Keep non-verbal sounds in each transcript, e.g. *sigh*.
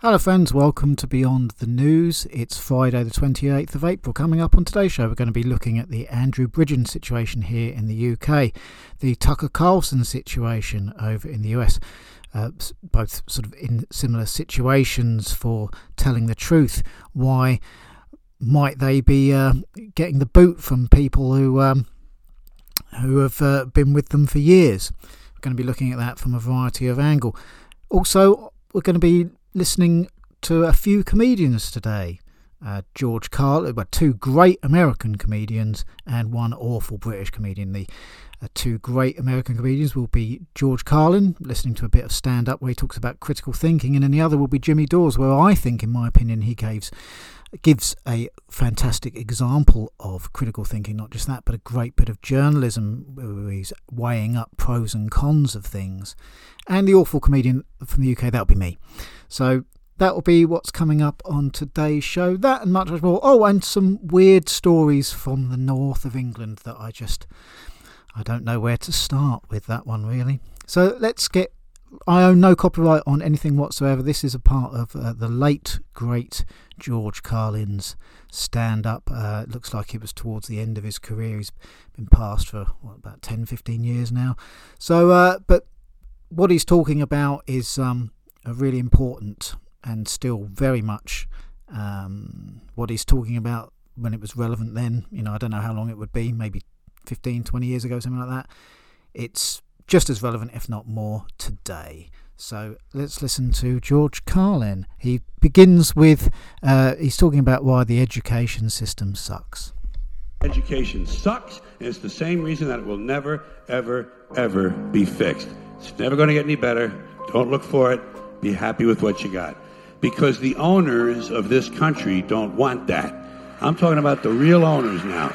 Hello, friends. Welcome to Beyond the News. It's Friday, the 28th of April. Coming up on today's show, we're going to be looking at the Andrew Bridgen situation here in the UK, the Tucker Carlson situation over in the US, uh, both sort of in similar situations for telling the truth. Why might they be uh, getting the boot from people who um, who have uh, been with them for years? We're going to be looking at that from a variety of angle. Also, we're going to be listening to a few comedians today. Uh, George Carlin, well, two great American comedians and one awful British comedian. The uh, two great American comedians will be George Carlin, listening to a bit of stand up where he talks about critical thinking, and then the other will be Jimmy Dore, where I think, in my opinion, he gives gives a fantastic example of critical thinking, not just that, but a great bit of journalism where he's weighing up pros and cons of things. And the awful comedian from the UK, that'll be me. So that will be what's coming up on today's show. That and much, much more. Oh, and some weird stories from the north of England that I just. I don't know where to start with that one, really. So let's get. I own no copyright on anything whatsoever. This is a part of uh, the late, great George Carlin's stand up. Uh, it looks like it was towards the end of his career. He's been passed for what, about 10, 15 years now. So, uh, but what he's talking about is um, really important and still very much um, what he's talking about when it was relevant then. You know, I don't know how long it would be, maybe 15, 20 years ago, something like that. It's just as relevant, if not more, today. So let's listen to George Carlin. He begins with uh, he's talking about why the education system sucks. Education sucks, and it's the same reason that it will never, ever, ever be fixed. It's never going to get any better. Don't look for it. Be happy with what you got. Because the owners of this country don't want that. I'm talking about the real owners now.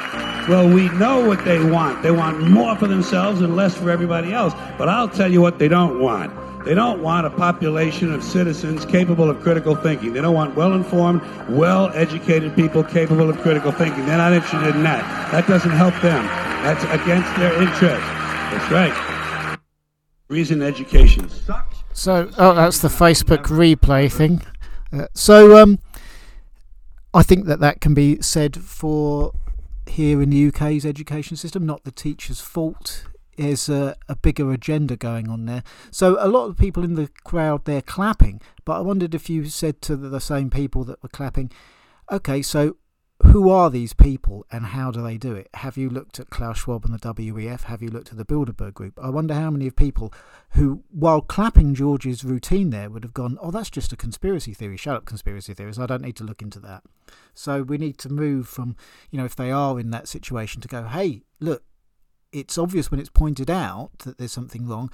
Well, we know what they want. They want more for themselves and less for everybody else. But I'll tell you what they don't want. They don't want a population of citizens capable of critical thinking. They don't want well informed, well educated people capable of critical thinking. They're not interested in that. That doesn't help them. That's against their interest. That's right. Reason education sucks. So, oh, that's the Facebook replay thing. Uh, so, um, I think that that can be said for here in the UK's education system, not the teacher's fault. There's a, a bigger agenda going on there. So a lot of people in the crowd they're clapping, but I wondered if you said to the same people that were clapping, okay, so who are these people and how do they do it? Have you looked at Klaus Schwab and the WEF? Have you looked at the Bilderberg Group? I wonder how many of people who, while clapping George's routine there, would have gone, oh, that's just a conspiracy theory. Shut up, conspiracy theories. I don't need to look into that. So we need to move from, you know, if they are in that situation to go, hey, look, it's obvious when it's pointed out that there's something wrong.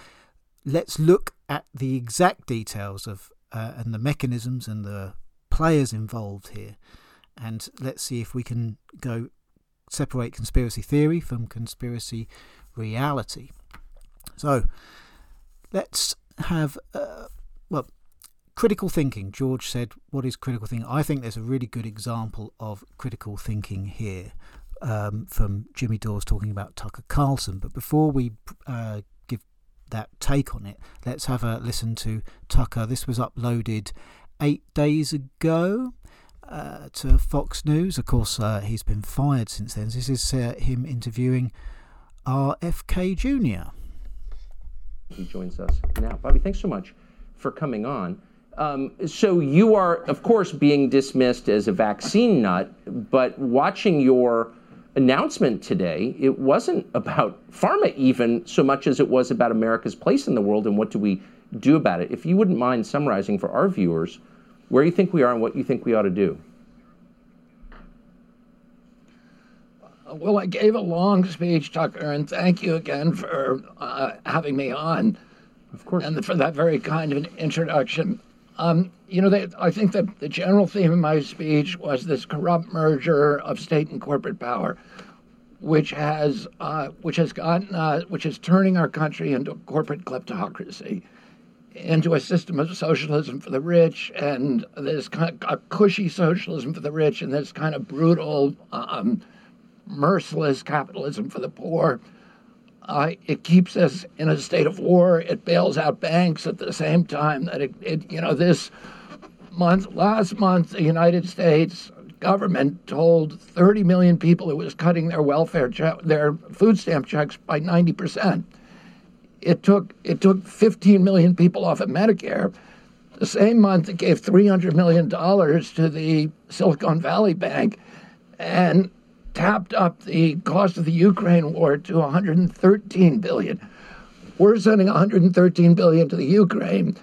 Let's look at the exact details of uh, and the mechanisms and the players involved here and let's see if we can go separate conspiracy theory from conspiracy reality. So let's have, uh, well, critical thinking. George said, What is critical thinking? I think there's a really good example of critical thinking here um, from Jimmy Dore talking about Tucker Carlson. But before we uh, give that take on it, let's have a listen to Tucker. This was uploaded eight days ago uh, to Fox News. Of course, uh, he's been fired since then. This is uh, him interviewing RFK Jr. He joins us now. Bobby, thanks so much for coming on. Um, so you are, of course, being dismissed as a vaccine nut, but watching your announcement today, it wasn't about pharma even so much as it was about America's place in the world and what do we do about it. If you wouldn't mind summarizing for our viewers where you think we are and what you think we ought to do. Well, I gave a long speech, Tucker, and thank you again for uh, having me on. Of course. And for that very kind of an introduction. Um, you know, they, I think that the general theme of my speech was this corrupt merger of state and corporate power, which has uh, which has gotten uh, which is turning our country into a corporate kleptocracy, into a system of socialism for the rich, and this kind of a cushy socialism for the rich, and this kind of brutal. Um, merciless capitalism for the poor. Uh, it keeps us in a state of war. It bails out banks at the same time that it, it, you know, this month, last month, the United States government told 30 million people it was cutting their welfare, che- their food stamp checks by 90 percent. It took it took 15 million people off of Medicare. The same month, it gave 300 million dollars to the Silicon Valley Bank, and tapped up the cost of the Ukraine war to 113 billion. We're sending 113 billion to the Ukraine.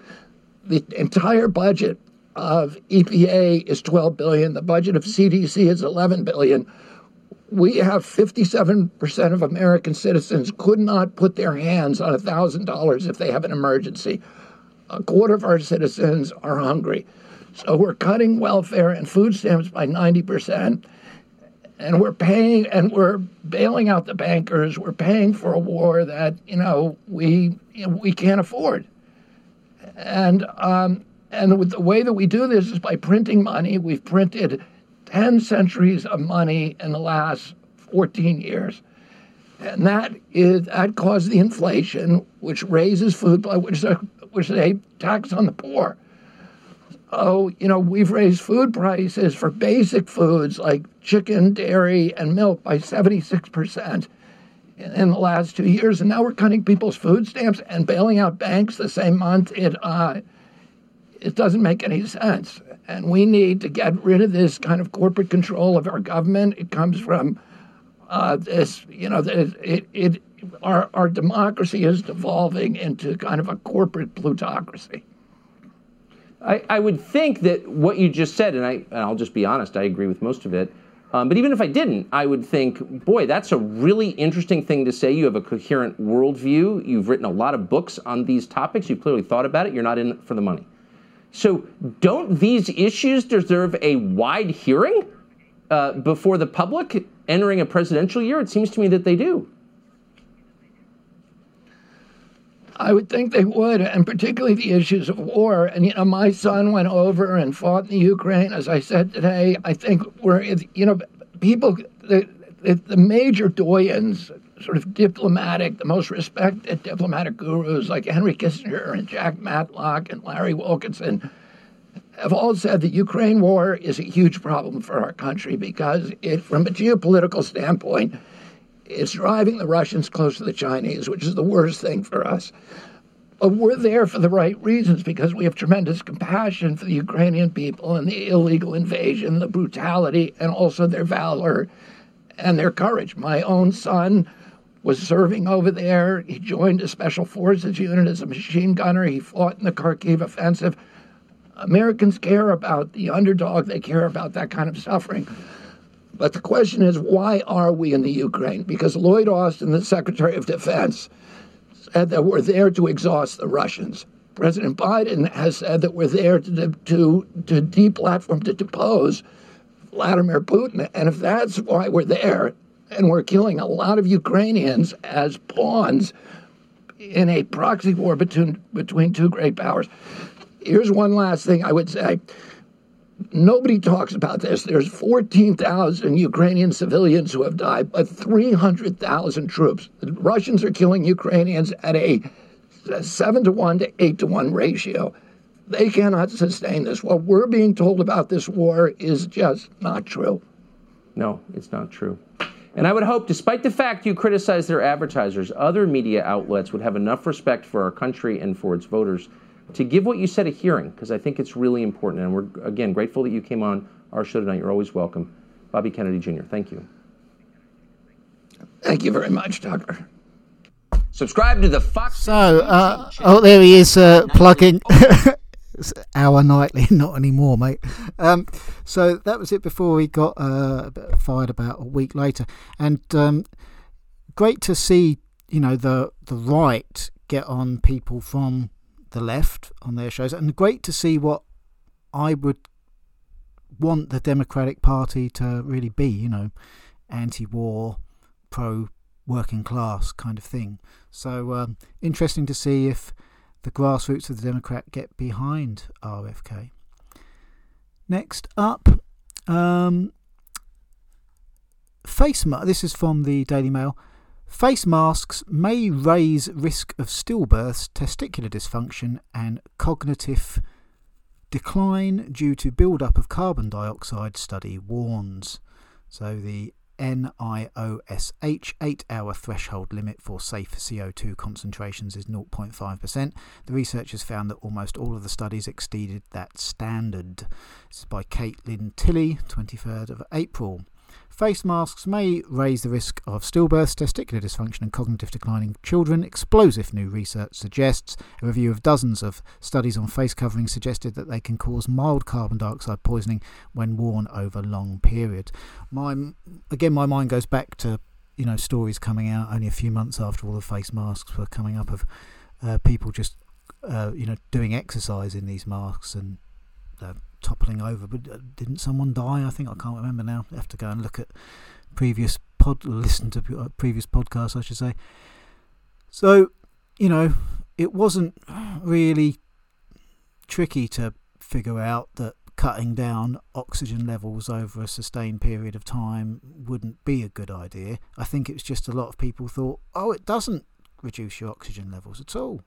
The entire budget of EPA is 12 billion. The budget of CDC is 11 billion. We have 57% of American citizens could not put their hands on $1,000 if they have an emergency. A quarter of our citizens are hungry. So we're cutting welfare and food stamps by 90% and we're paying and we're bailing out the bankers. We're paying for a war that you know we we can't afford. And um, and the way that we do this is by printing money. We've printed ten centuries of money in the last 14 years, and that is that caused the inflation, which raises food, which is a, which is a tax on the poor oh, you know, we've raised food prices for basic foods like chicken, dairy, and milk by 76% in the last two years. And now we're cutting people's food stamps and bailing out banks the same month. It, uh, it doesn't make any sense. And we need to get rid of this kind of corporate control of our government. It comes from uh, this, you know, it, it, our, our democracy is devolving into kind of a corporate plutocracy. I, I, would think that what you just said, and, I, and I'll just be honest, I agree with most of it. Um, but even if I didn't, I would think, boy, that's a really interesting thing to say. You have a coherent worldview. You've written a lot of books on these topics. You've clearly thought about it. You're not in it for the money. So, don't these issues deserve a wide hearing uh, before the public entering a presidential year? It seems to me that they do. I would think they would, and particularly the issues of war. And, you know, my son went over and fought in the Ukraine. As I said today, I think we're, you know, people, the, the major doyens, sort of diplomatic, the most respected diplomatic gurus like Henry Kissinger and Jack Matlock and Larry Wilkerson have all said the Ukraine war is a huge problem for our country because it, from a geopolitical standpoint, it's driving the Russians close to the Chinese, which is the worst thing for us. But we're there for the right reasons because we have tremendous compassion for the Ukrainian people and the illegal invasion, the brutality, and also their valor and their courage. My own son was serving over there. He joined a special forces unit as a machine gunner. He fought in the Kharkiv offensive. Americans care about the underdog, they care about that kind of suffering. But the question is, why are we in the Ukraine? Because Lloyd Austin, the Secretary of Defense, said that we're there to exhaust the Russians. President Biden has said that we're there to to to deplatform, to depose Vladimir Putin. And if that's why we're there, and we're killing a lot of Ukrainians as pawns in a proxy war between between two great powers. Here's one last thing I would say. Nobody talks about this. There's 14,000 Ukrainian civilians who have died, but 300,000 troops. The Russians are killing Ukrainians at a seven to one to eight to one ratio. They cannot sustain this. What we're being told about this war is just not true. No, it's not true. And I would hope, despite the fact you criticize their advertisers, other media outlets would have enough respect for our country and for its voters to give what you said a hearing, because I think it's really important. And we're, again, grateful that you came on our show tonight. You're always welcome. Bobby Kennedy Jr., thank you. Thank you very much, Tucker. Subscribe to the Fox. So, uh, oh, there he is uh, plugging. *laughs* hour nightly, *laughs* not anymore, mate. Um, so that was it before he got uh, fired about a week later, and um, great to see you know the the right get on people from the left on their shows, and great to see what I would want the Democratic Party to really be, you know, anti-war, pro-working class kind of thing. So um, interesting to see if the grassroots of the Democrat get behind RFK. Next up, um, face ma- This is from the Daily Mail. Face masks may raise risk of stillbirths, testicular dysfunction, and cognitive decline due to build-up of carbon dioxide. Study warns. So the NIOSH 8 hour threshold limit for safe CO2 concentrations is 0.5%. The researchers found that almost all of the studies exceeded that standard. This is by Caitlin Tilley, 23rd of April. Face masks may raise the risk of stillbirths, testicular dysfunction, and cognitive decline in children. Explosive new research suggests a review of dozens of studies on face coverings suggested that they can cause mild carbon dioxide poisoning when worn over long periods. My again, my mind goes back to you know stories coming out only a few months after all the face masks were coming up of uh, people just uh, you know doing exercise in these masks and uh, toppling over. But uh, didn't someone die? I think I can't remember now. I have to go and look at previous pod, listen to uh, previous podcasts, I should say. So, you know, it wasn't really tricky to figure out that cutting down oxygen levels over a sustained period of time wouldn't be a good idea. I think it was just a lot of people thought, oh, it doesn't reduce your oxygen levels at all.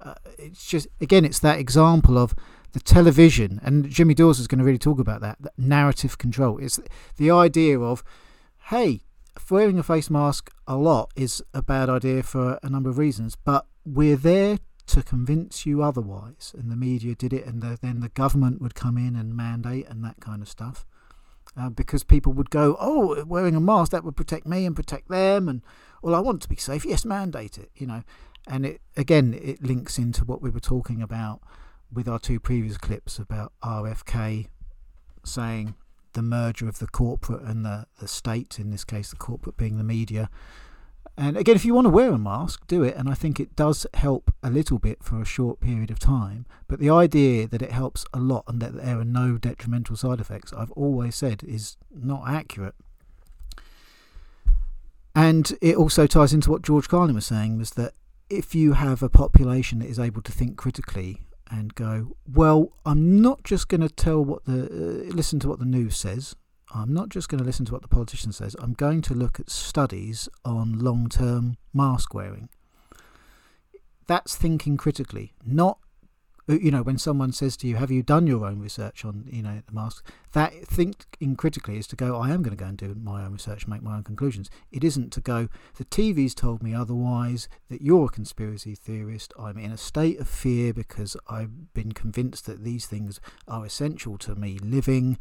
Uh, it's just again, it's that example of the television, and Jimmy Dore is going to really talk about that, that narrative control. It's the idea of, hey, wearing a face mask a lot is a bad idea for a number of reasons, but we're there to convince you otherwise. And the media did it, and the, then the government would come in and mandate and that kind of stuff. Uh, because people would go, oh, wearing a mask that would protect me and protect them, and well, I want to be safe. Yes, mandate it, you know. And it again, it links into what we were talking about with our two previous clips about RFK saying the merger of the corporate and the, the state, in this case, the corporate being the media. And again, if you want to wear a mask, do it. And I think it does help a little bit for a short period of time. But the idea that it helps a lot and that there are no detrimental side effects, I've always said, is not accurate. And it also ties into what George Carlin was saying was that if you have a population that is able to think critically and go, well, I'm not just going to tell what the uh, listen to what the news says. I'm not just going to listen to what the politician says. I'm going to look at studies on long-term mask wearing. That's thinking critically, not Uh, you know, when someone says to you, "Have you done your own research on you know the masks?" That thinking critically is to go, "I am going to go and do my own research, make my own conclusions." It isn't to go, "The TV's told me otherwise." That you're a conspiracy theorist. I'm in a state of fear because I've been convinced that these things are essential to me living.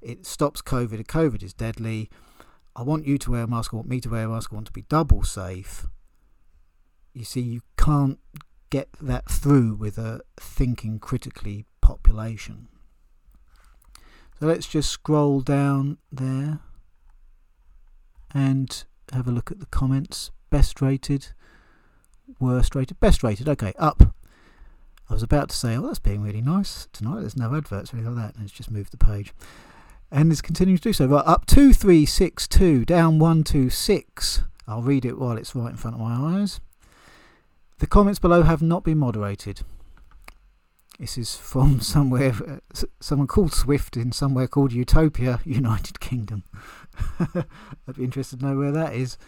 It stops COVID. COVID is deadly. I want you to wear a mask. I want me to wear a mask. I want to be double safe. You see, you can't get that through with a thinking critically population. So let's just scroll down there and have a look at the comments. Best rated, worst rated, best rated. Okay, up. I was about to say, oh, that's being really nice tonight. There's no adverts or anything like that, and it's just moved the page. And it's continuing to do so. Right, up 2362, down 126. I'll read it while it's right in front of my eyes. The comments below have not been moderated. This is from *laughs* somewhere, uh, someone called Swift in somewhere called Utopia, *laughs* United Kingdom. *laughs* I'd be interested to know where that is.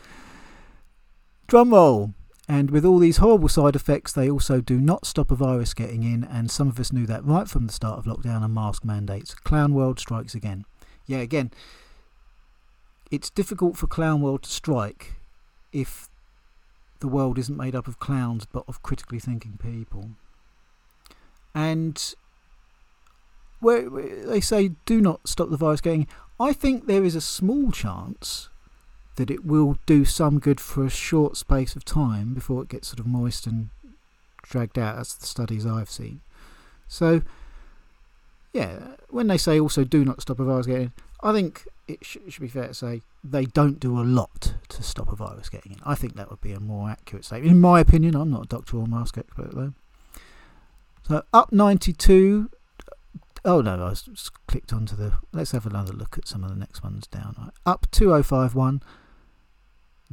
Drumroll. And with all these horrible side effects, they also do not stop a virus getting in, and some of us knew that right from the start of lockdown and mask mandates. Clown World strikes again. Yeah, again, it's difficult for Clown World to strike if the world isn't made up of clowns but of critically thinking people. And where, they say do not stop the virus getting, I think there is a small chance that it will do some good for a short space of time before it gets sort of moist and dragged out. That's the studies I've seen. So, yeah, when they say also do not stop a virus getting I think it, sh- should be fair to say they don't do a lot to stop a virus getting in. I think that would be a more accurate statement. In my opinion, I'm not a doctor or mask expert though. So up 92. Oh no, I just clicked onto the. Let's have another look at some of the next ones down. Right. Up 2051,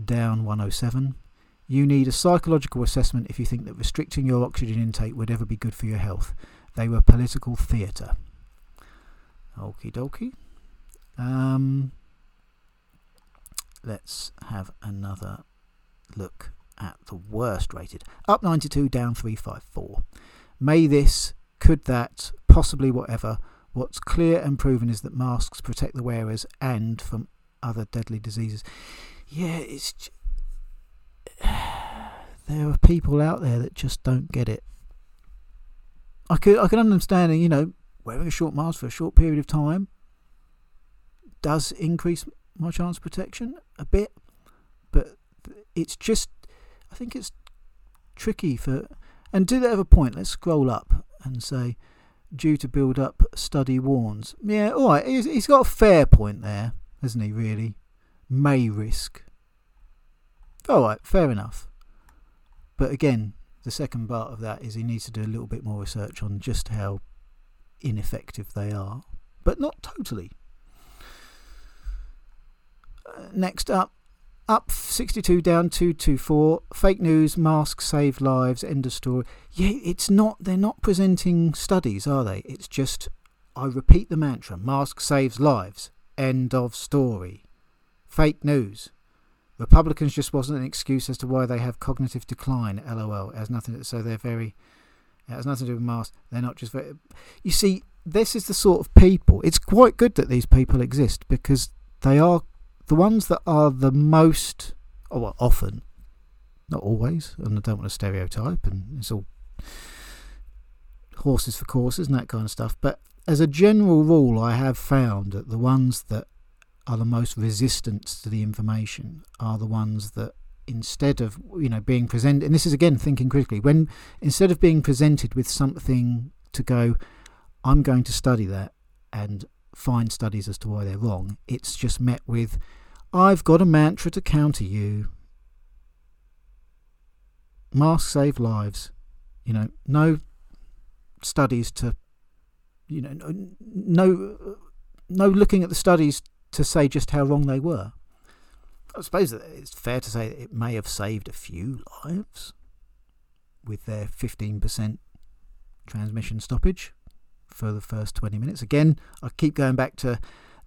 down 107. You need a psychological assessment if you think that restricting your oxygen intake would ever be good for your health. They were political theatre. Okie dokie. Um, let's have another look at the worst rated. Up 92, down 354. May this, could that, possibly whatever. What's clear and proven is that masks protect the wearers and from other deadly diseases. Yeah, it's. J- *sighs* there are people out there that just don't get it. I could I can understand, you know, wearing a short mask for a short period of time does increase my chance protection a bit, but it's just I think it's tricky for and do that have a point. Let's scroll up and say due to build up study warns. Yeah, all right. He's, he's got a fair point there, hasn't he? Really, may risk. All right, fair enough. But again, the second part of that is he needs to do a little bit more research on just how ineffective they are, but not totally. Next up, up 62 down 224 fake news masks save lives end of story. Yeah it's not they're not presenting studies are they? It's just i repeat the mantra mask saves lives end of story. Fake news. Republicans just wasn't an excuse as to why they have cognitive decline lol. It has nothing to, so they're very it has nothing to do with masks. They're not just very you see this is the sort of people it's quite good that these people exist because they are the ones that are the most, oh, well, often, not always, and I don't want to stereotype, and it's all horses for courses and that kind of stuff. But as a general rule, I have found that the ones that are the most resistant to the information are the ones that instead of you know being presented and this is again thinking critically when instead of being presented with something to go i'm going to study that and find studies as to why they're wrong it's just met with I've got a mantra to counter you. Masks save lives. You know, no studies to, you know, no, no looking at the studies to say just how wrong they were. I suppose it's fair to say it may have saved a few lives with their 15% transmission stoppage for the first 20 minutes. Again, I keep going back to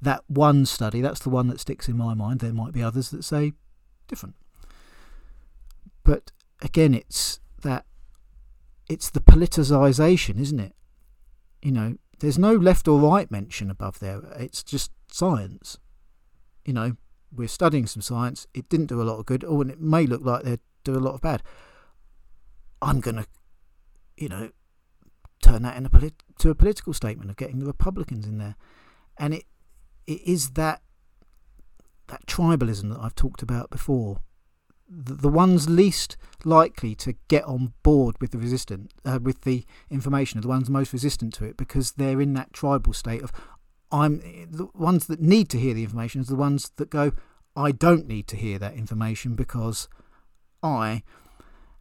that one study, that's the one that sticks in my mind. There might be others that say different. But again, it's that it's the politicization, isn't it? You know, there's no left or right mention above there. It's just science. You know, we're studying some science. It didn't do a lot of good, oh, or it may look like they do a lot of bad. I'm going to, you know, turn that into polit- a political statement of getting the Republicans in there. And it it is that that tribalism that I've talked about before. The, the ones least likely to get on board with the resistant, uh, with the information, are the ones most resistant to it because they're in that tribal state of I'm the ones that need to hear the information is the ones that go I don't need to hear that information because I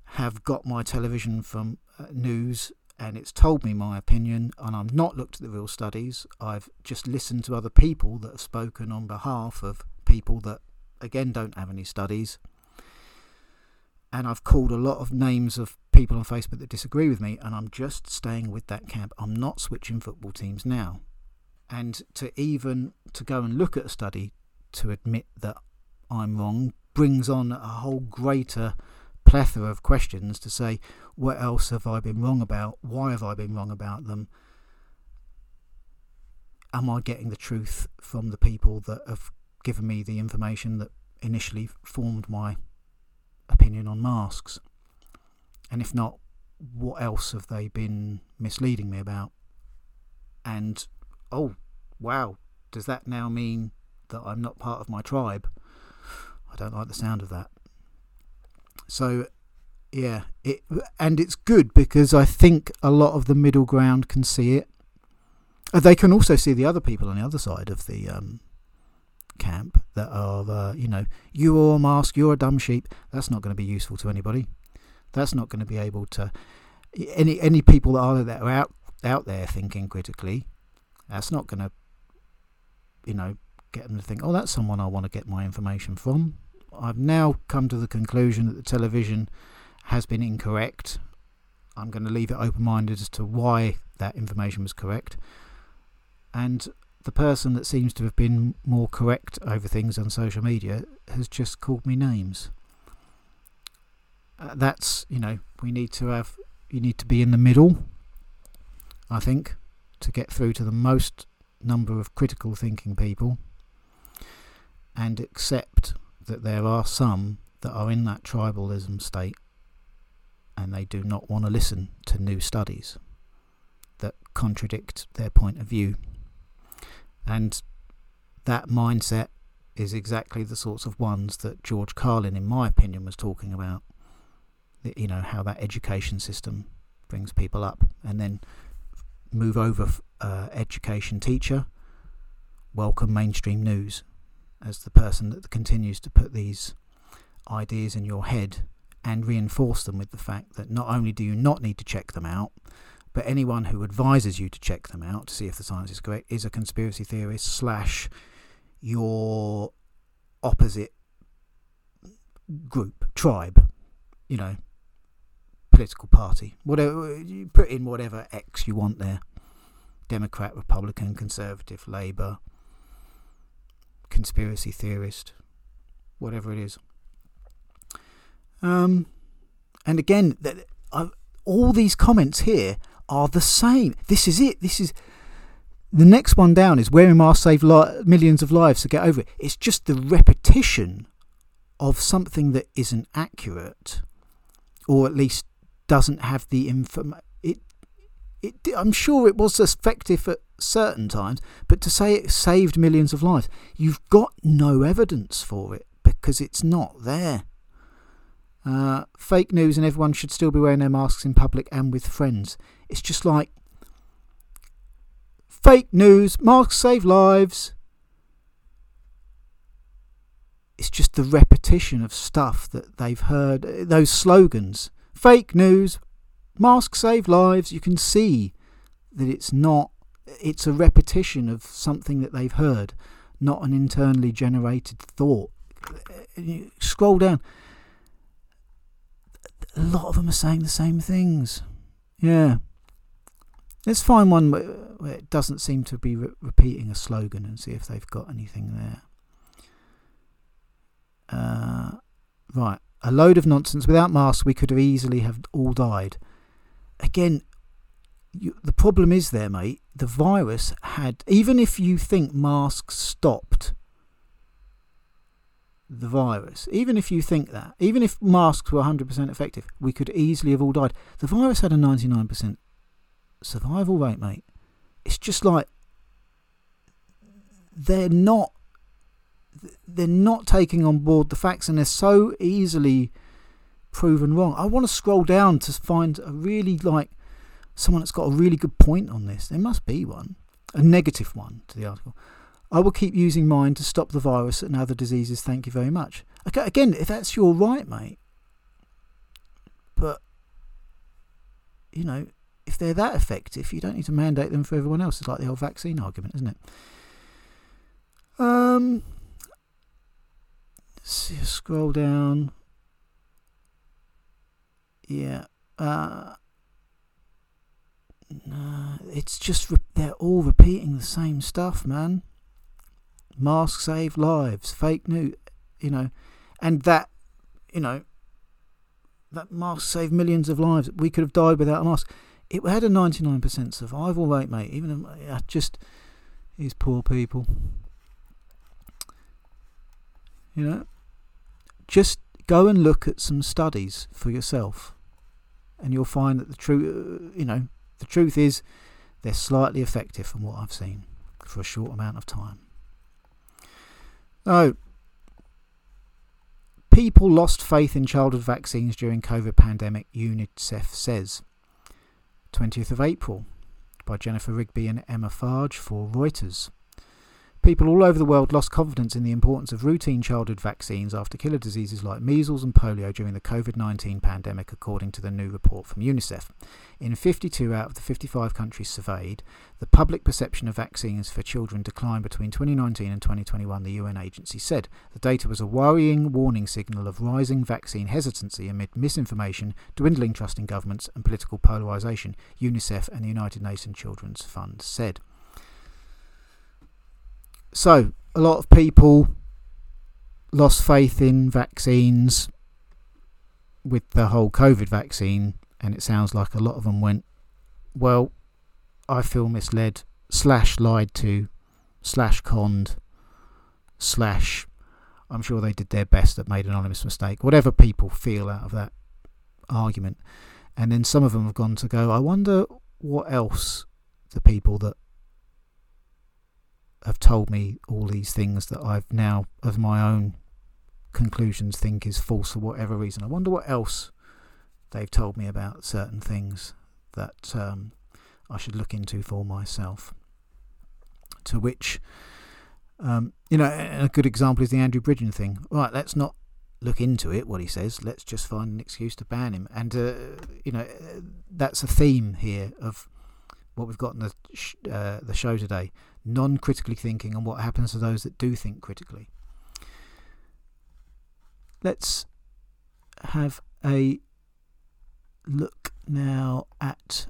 have got my television from uh, news and it's told me my opinion, and I've not looked at the real studies. I've just listened to other people that have spoken on behalf of people that, again, don't have any studies. And I've called a lot of names of people on Facebook that disagree with me, and I'm just staying with that camp. I'm not switching football teams now. And to even to go and look at a study to admit that I'm wrong brings on a whole greater plethora of questions to say, what else have I been wrong about? Why have I been wrong about them? Am I getting the truth from the people that have given me the information that initially formed my opinion on masks? And if not, what else have they been misleading me about? And oh, wow, does that now mean that I'm not part of my tribe? I don't like the sound of that. So yeah, it and it's good because I think a lot of the middle ground can see it. Uh, they can also see the other people on the other side of the um, camp that are, uh, you know, you are a mask, you're a dumb sheep. That's not going to be useful to anybody. That's not going to be able to any any people that are that are out out there thinking critically. That's not going to, you know, get them to think, oh, that's someone I want to get my information from. I've now come to the conclusion that the television has been incorrect. I'm going to leave it open minded as to why that information was correct. And the person that seems to have been more correct over things on social media has just called me names. Uh, that's, you know, we need to have, you need to be in the middle, I think, to get through to the most number of critical thinking people and accept that there are some that are in that tribalism state and they do not want to listen to new studies that contradict their point of view. And that mindset is exactly the sorts of ones that George Carlin, in my opinion, was talking about. You know, how that education system brings people up and then move over uh, education teacher, welcome mainstream news as the person that continues to put these ideas in your head and reinforce them with the fact that not only do you not need to check them out, but anyone who advises you to check them out to see if the science is correct is a conspiracy theorist slash your opposite group, tribe, you know, political party, whatever you put in whatever X you want there. Democrat, Republican, Conservative, Labour, conspiracy theorist, whatever it is. Um, and again, th- all these comments here are the same. This is it. This is the next one down is wearing masks save li- millions of lives to get over it. It's just the repetition of something that isn't accurate, or at least doesn't have the information. It, I'm sure it was effective at certain times, but to say it saved millions of lives, you've got no evidence for it because it's not there. Uh, fake news and everyone should still be wearing their masks in public and with friends. It's just like fake news, masks save lives. It's just the repetition of stuff that they've heard, uh, those slogans. Fake news, masks save lives. You can see that it's not, it's a repetition of something that they've heard, not an internally generated thought. You scroll down a lot of them are saying the same things. Yeah. Let's find one where it doesn't seem to be re- repeating a slogan and see if they've got anything there. Uh, right. A load of nonsense. Without masks, we could have easily have all died. Again, you, the problem is there, mate. The virus had, even if you think masks stopped the virus. Even if you think that, even if masks were 100% effective, we could easily have all died. The virus had a 99% survival rate, mate. It's just like they're not they're not taking on board the facts and they're so easily proven wrong. I want to scroll down to find a really like someone that's got a really good point on this. There must be one, a negative one to the article. I will keep using mine to stop the virus and other diseases. Thank you very much. Okay, again, if that's your right, mate. But, you know, if they're that effective, you don't need to mandate them for everyone else. It's like the old vaccine argument, isn't it? Um, see, scroll down. Yeah. Uh, no, it's just re- they're all repeating the same stuff, man. Masks save lives, fake news, you know, and that, you know, that mask saved millions of lives. We could have died without a mask. It had a 99% survival rate, mate. Even uh, just these poor people. You know, just go and look at some studies for yourself, and you'll find that the truth, uh, you know, the truth is they're slightly effective from what I've seen for a short amount of time. Oh, People lost faith in childhood vaccines during COVID pandemic, UNICEF says. 20th of April by Jennifer Rigby and Emma Farge for Reuters. People all over the world lost confidence in the importance of routine childhood vaccines after killer diseases like measles and polio during the COVID 19 pandemic, according to the new report from UNICEF. In 52 out of the 55 countries surveyed, the public perception of vaccines for children declined between 2019 and 2021, the UN agency said. The data was a worrying warning signal of rising vaccine hesitancy amid misinformation, dwindling trust in governments, and political polarisation, UNICEF and the United Nations Children's Fund said. So, a lot of people lost faith in vaccines with the whole COVID vaccine, and it sounds like a lot of them went, Well, I feel misled, slash lied to, slash conned, slash I'm sure they did their best that made an honest mistake. Whatever people feel out of that argument. And then some of them have gone to go, I wonder what else the people that have told me all these things that I've now, of my own conclusions, think is false for whatever reason. I wonder what else they've told me about certain things that um, I should look into for myself. To which, um, you know, a good example is the Andrew Bridgen thing. Right, let's not look into it, what he says. Let's just find an excuse to ban him. And, uh, you know, that's a theme here of what we've got in the, sh- uh, the show today non critically thinking and what happens to those that do think critically. Let's have a look now at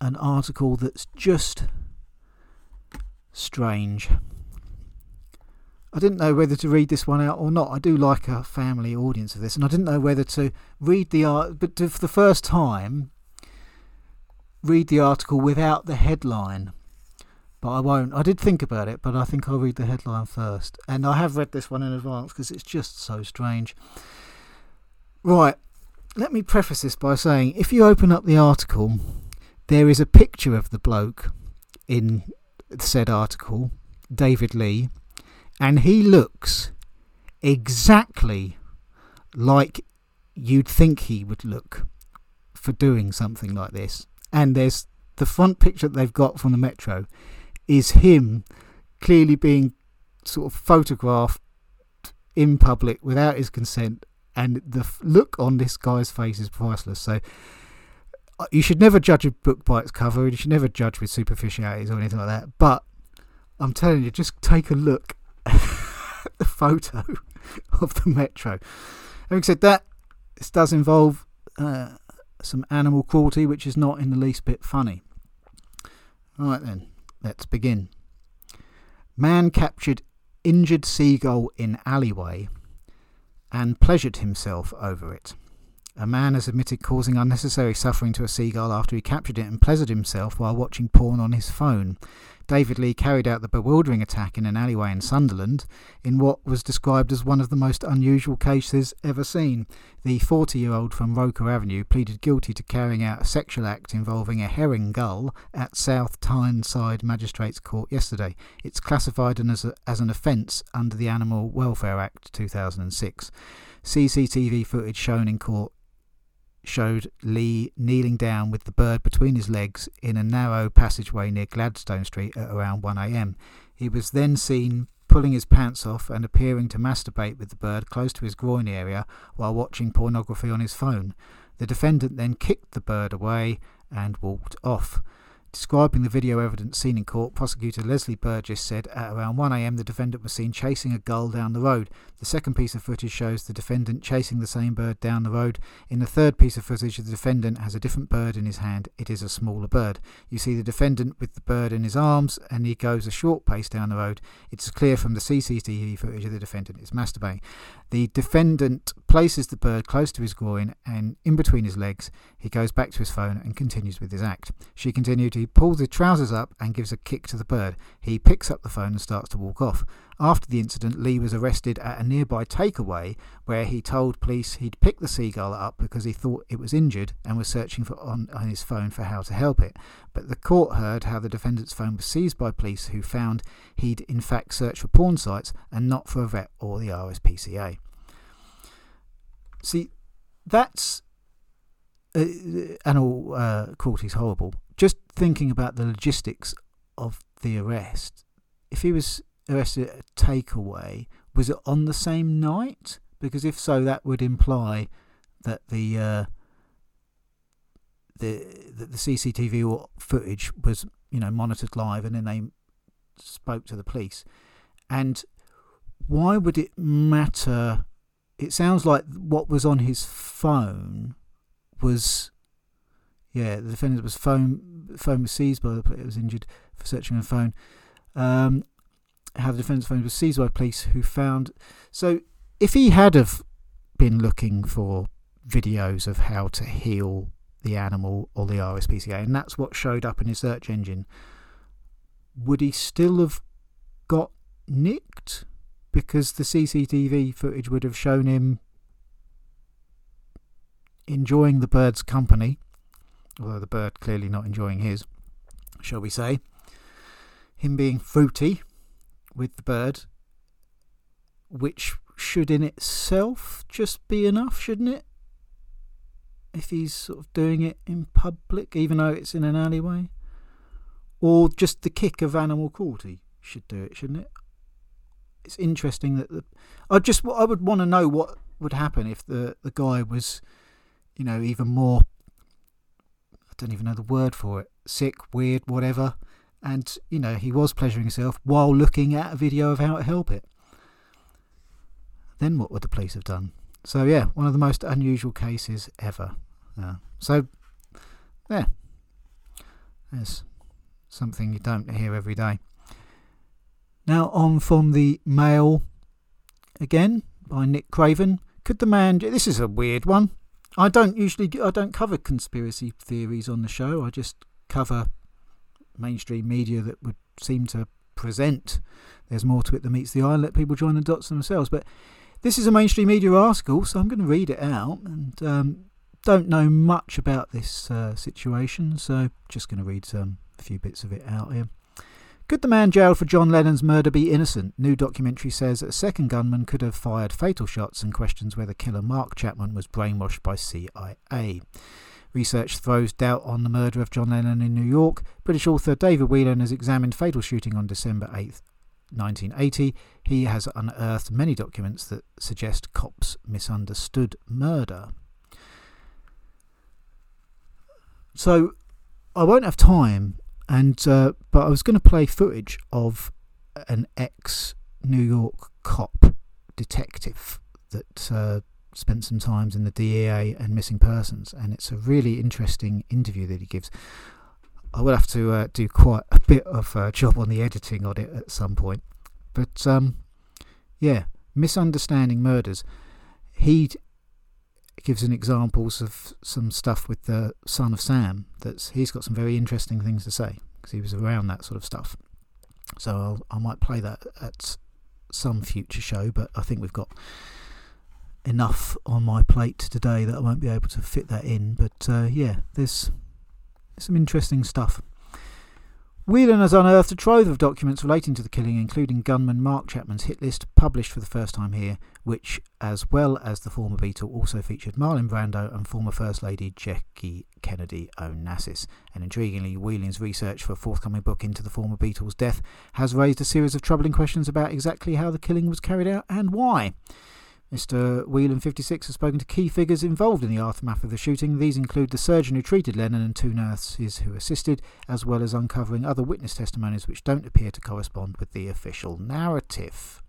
an article that's just strange. I didn't know whether to read this one out or not. I do like a family audience of this, and I didn't know whether to read the art, but for the first time, read the article without the headline but I won't. I did think about it, but I think I'll read the headline first. And I have read this one in advance because it's just so strange. Right, let me preface this by saying if you open up the article, there is a picture of the bloke in said article, David Lee, and he looks exactly like you'd think he would look for doing something like this. And there's the front picture that they've got from the Metro is him clearly being sort of photographed in public without his consent, and the look on this guy's face is priceless. So uh, you should never judge a book by its cover. You should never judge with superficialities or anything like that. But I'm telling you, just take a look at *laughs* the photo *laughs* of the metro. Having said that, this does involve uh, some animal cruelty, which is not in the least bit funny. All right then. Let's begin. Man captured injured seagull in alleyway and pleasured himself over it. A man has admitted causing unnecessary suffering to a seagull after he captured it and pleasured himself while watching porn on his phone. David Lee carried out the bewildering attack in an alleyway in Sunderland in what was described as one of the most unusual cases ever seen. The 40 year old from Roker Avenue pleaded guilty to carrying out a sexual act involving a herring gull at South Tyneside Magistrates Court yesterday. It's classified as, a, as an offence under the Animal Welfare Act 2006. CCTV footage shown in court showed Lee kneeling down with the bird between his legs in a narrow passageway near Gladstone Street at around 1am. He was then seen pulling his pants off and appearing to masturbate with the bird close to his groin area while watching pornography on his phone. The defendant then kicked the bird away and walked off. Describing the video evidence seen in court, prosecutor Leslie Burgess said at around 1am the defendant was seen chasing a gull down the road. The second piece of footage shows the defendant chasing the same bird down the road. In the third piece of footage, the defendant has a different bird in his hand. It is a smaller bird. You see the defendant with the bird in his arms and he goes a short pace down the road. It is clear from the CCTV footage that the defendant is masturbating. The defendant places the bird close to his groin and in between his legs. He goes back to his phone and continues with his act. She continued he pulls his trousers up and gives a kick to the bird. He picks up the phone and starts to walk off. After the incident, Lee was arrested at a nearby takeaway where he told police he'd picked the seagull up because he thought it was injured and was searching for on, on his phone for how to help it. But the court heard how the defendant's phone was seized by police who found he'd in fact searched for porn sites and not for a vet or the RSPCA. See, that's uh, all uh, is horrible. Just thinking about the logistics of the arrest, if he was arrested at a takeaway, was it on the same night? Because if so, that would imply that the uh, the the CCTV footage was you know monitored live, and then they spoke to the police. And why would it matter? It sounds like what was on his phone was, yeah, the defendant was phone phone was seized by the police. Was injured for searching a phone. Um, how the defendant's phone was seized by police, who found. So, if he had have been looking for videos of how to heal the animal or the RSPCA, and that's what showed up in his search engine, would he still have got nicked? Because the CCTV footage would have shown him enjoying the bird's company, although the bird clearly not enjoying his, shall we say. Him being fruity with the bird, which should in itself just be enough, shouldn't it? If he's sort of doing it in public, even though it's in an alleyway. Or just the kick of animal cruelty should do it, shouldn't it? It's interesting that the. I just I would want to know what would happen if the the guy was, you know, even more. I don't even know the word for it. Sick, weird, whatever, and you know he was pleasuring himself while looking at a video of how to help it. Then what would the police have done? So yeah, one of the most unusual cases ever. Uh, so, yeah, there's something you don't hear every day. Now, on from the Mail again by Nick Craven. Could the man? This is a weird one. I don't usually I don't cover conspiracy theories on the show. I just cover mainstream media that would seem to present there's more to it than meets the eye. Let people join the dots themselves. But this is a mainstream media article, so I'm going to read it out. And um, don't know much about this uh, situation, so just going to read a few bits of it out here. Could the man jailed for John Lennon's murder be innocent? New documentary says a second gunman could have fired fatal shots and questions whether killer Mark Chapman was brainwashed by CIA. Research throws doubt on the murder of John Lennon in New York. British author David Whelan has examined fatal shooting on December 8, 1980. He has unearthed many documents that suggest cops misunderstood murder. So I won't have time, and uh, but I was going to play footage of an ex New York cop detective that uh, spent some times in the DEA and missing persons, and it's a really interesting interview that he gives. I will have to uh, do quite a bit of a job on the editing on it at some point, but um, yeah, misunderstanding murders. He gives an examples of some stuff with the son of Sam. That's he's got some very interesting things to say because he was around that sort of stuff. So I'll, I might play that at some future show, but I think we've got enough on my plate today that I won't be able to fit that in. But uh, yeah, there's, there's some interesting stuff. Whelan has unearthed a trove of documents relating to the killing, including gunman Mark Chapman's hit list, published for the first time here, which, as well as the former Beatle, also featured Marlon Brando and former First Lady Jackie Kennedy Onassis. And intriguingly, Whelan's research for a forthcoming book into the former Beatles' death has raised a series of troubling questions about exactly how the killing was carried out and why. Mr. Whelan, 56, has spoken to key figures involved in the aftermath of the shooting. These include the surgeon who treated Lennon and two nurses who assisted, as well as uncovering other witness testimonies which don't appear to correspond with the official narrative.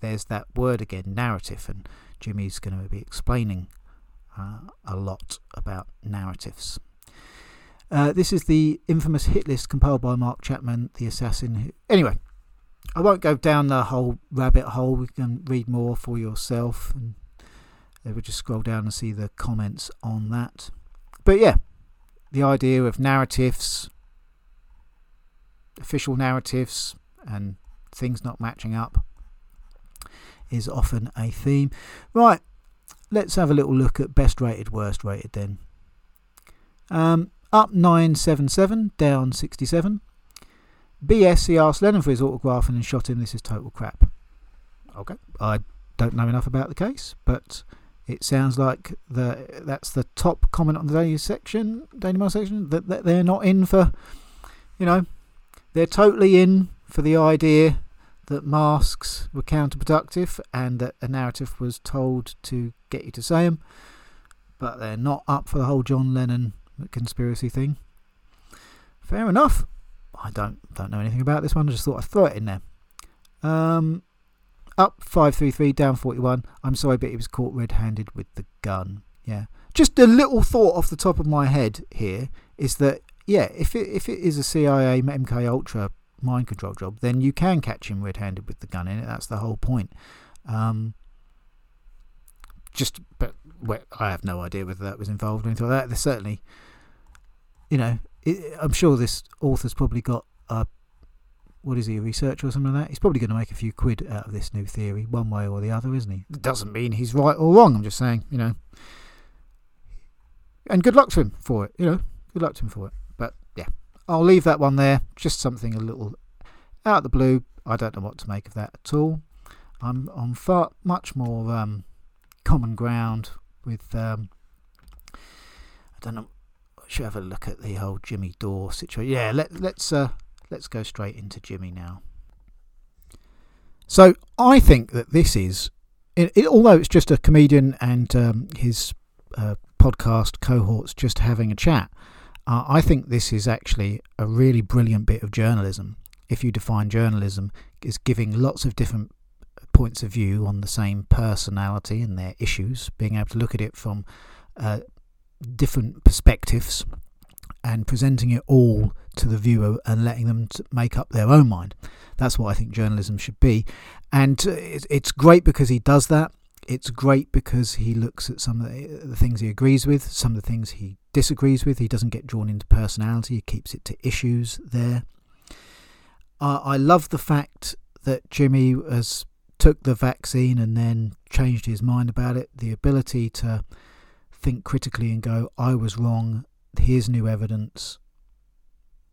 There's that word again, narrative, and Jimmy's going to be explaining uh, a lot about narratives. Uh, this is the infamous hit list compiled by Mark Chapman, the assassin. Who... Anyway, I won't go down the whole rabbit hole. You can read more for yourself, and they would just scroll down and see the comments on that. But yeah, the idea of narratives, official narratives, and things not matching up is often a theme. Right, let's have a little look at best rated, worst rated then. Um, up 977, down 67. BS, he asked Lennon for his autograph and then shot him. This is total crap. Okay, I don't know enough about the case, but It sounds like the that's the top comment on the Daily section, Daily Mail section, that, that they're not in for, you know, they're totally in for the idea that masks were counterproductive and that a narrative was told to get you to say them, but they're not up for the whole John Lennon conspiracy thing. Fair enough. I don't don't know anything about this one. I just thought I'd throw it in there. Um, up five three three, down forty one. I'm sorry, but he was caught red handed with the gun. Yeah, just a little thought off the top of my head here is that yeah, if it if it is a CIA MK Ultra mind control job, then you can catch him red handed with the gun in it. That's the whole point. Um, just, but well, I have no idea whether that was involved or anything like that. There's certainly, you know, it, I'm sure this author's probably got a what is he, a researcher or something like that? He's probably going to make a few quid out of this new theory, one way or the other, isn't he? It doesn't mean he's right or wrong. I'm just saying, you know. And good luck to him for it, you know. Good luck to him for it. But yeah, I'll leave that one there. Just something a little out of the blue. I don't know what to make of that at all. I'm on far much more um, common ground with. Um, I don't know. Should have a look at the whole Jimmy Dore situation. Yeah, let, let's uh, let's go straight into Jimmy now. So I think that this is, it, it, although it's just a comedian and um, his uh, podcast cohorts just having a chat, uh, I think this is actually a really brilliant bit of journalism. If you define journalism as giving lots of different points of view on the same personality and their issues, being able to look at it from uh, different perspectives and presenting it all to the viewer and letting them make up their own mind. That's what I think journalism should be. And uh, it's great because he does that. It's great because he looks at some of the things he agrees with, some of the things he disagrees with. He doesn't get drawn into personality, he keeps it to issues there. Uh, I love the fact that Jimmy has took the vaccine and then changed his mind about it. The ability to think critically and go, I was wrong, here's new evidence,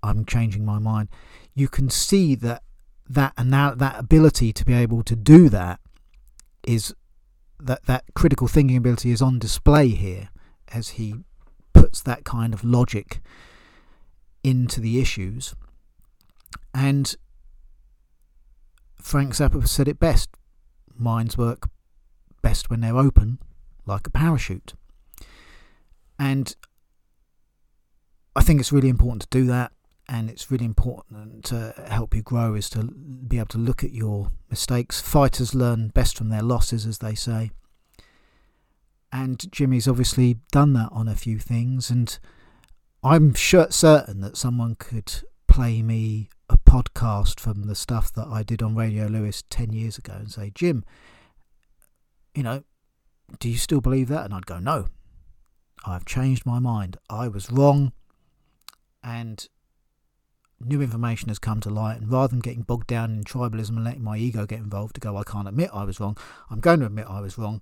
I'm changing my mind. You can see that that and now that ability to be able to do that is that that critical thinking ability is on display here as he puts that kind of logic into the issues. And Frank Zappa said it best minds work best when they're open, like a parachute. And I think it's really important to do that, and it's really important to help you grow is to be able to look at your mistakes. Fighters learn best from their losses, as they say. And Jimmy's obviously done that on a few things, and I'm sure, certain that someone could play me a podcast from the stuff that I did on Radio Lewis 10 years ago and say, Jim, you know, do you still believe that? And I'd go, no, I've changed my mind. I was wrong, and new information has come to light. And rather than getting bogged down in tribalism and letting my ego get involved to go, I can't admit I was wrong, I'm going to admit I was wrong.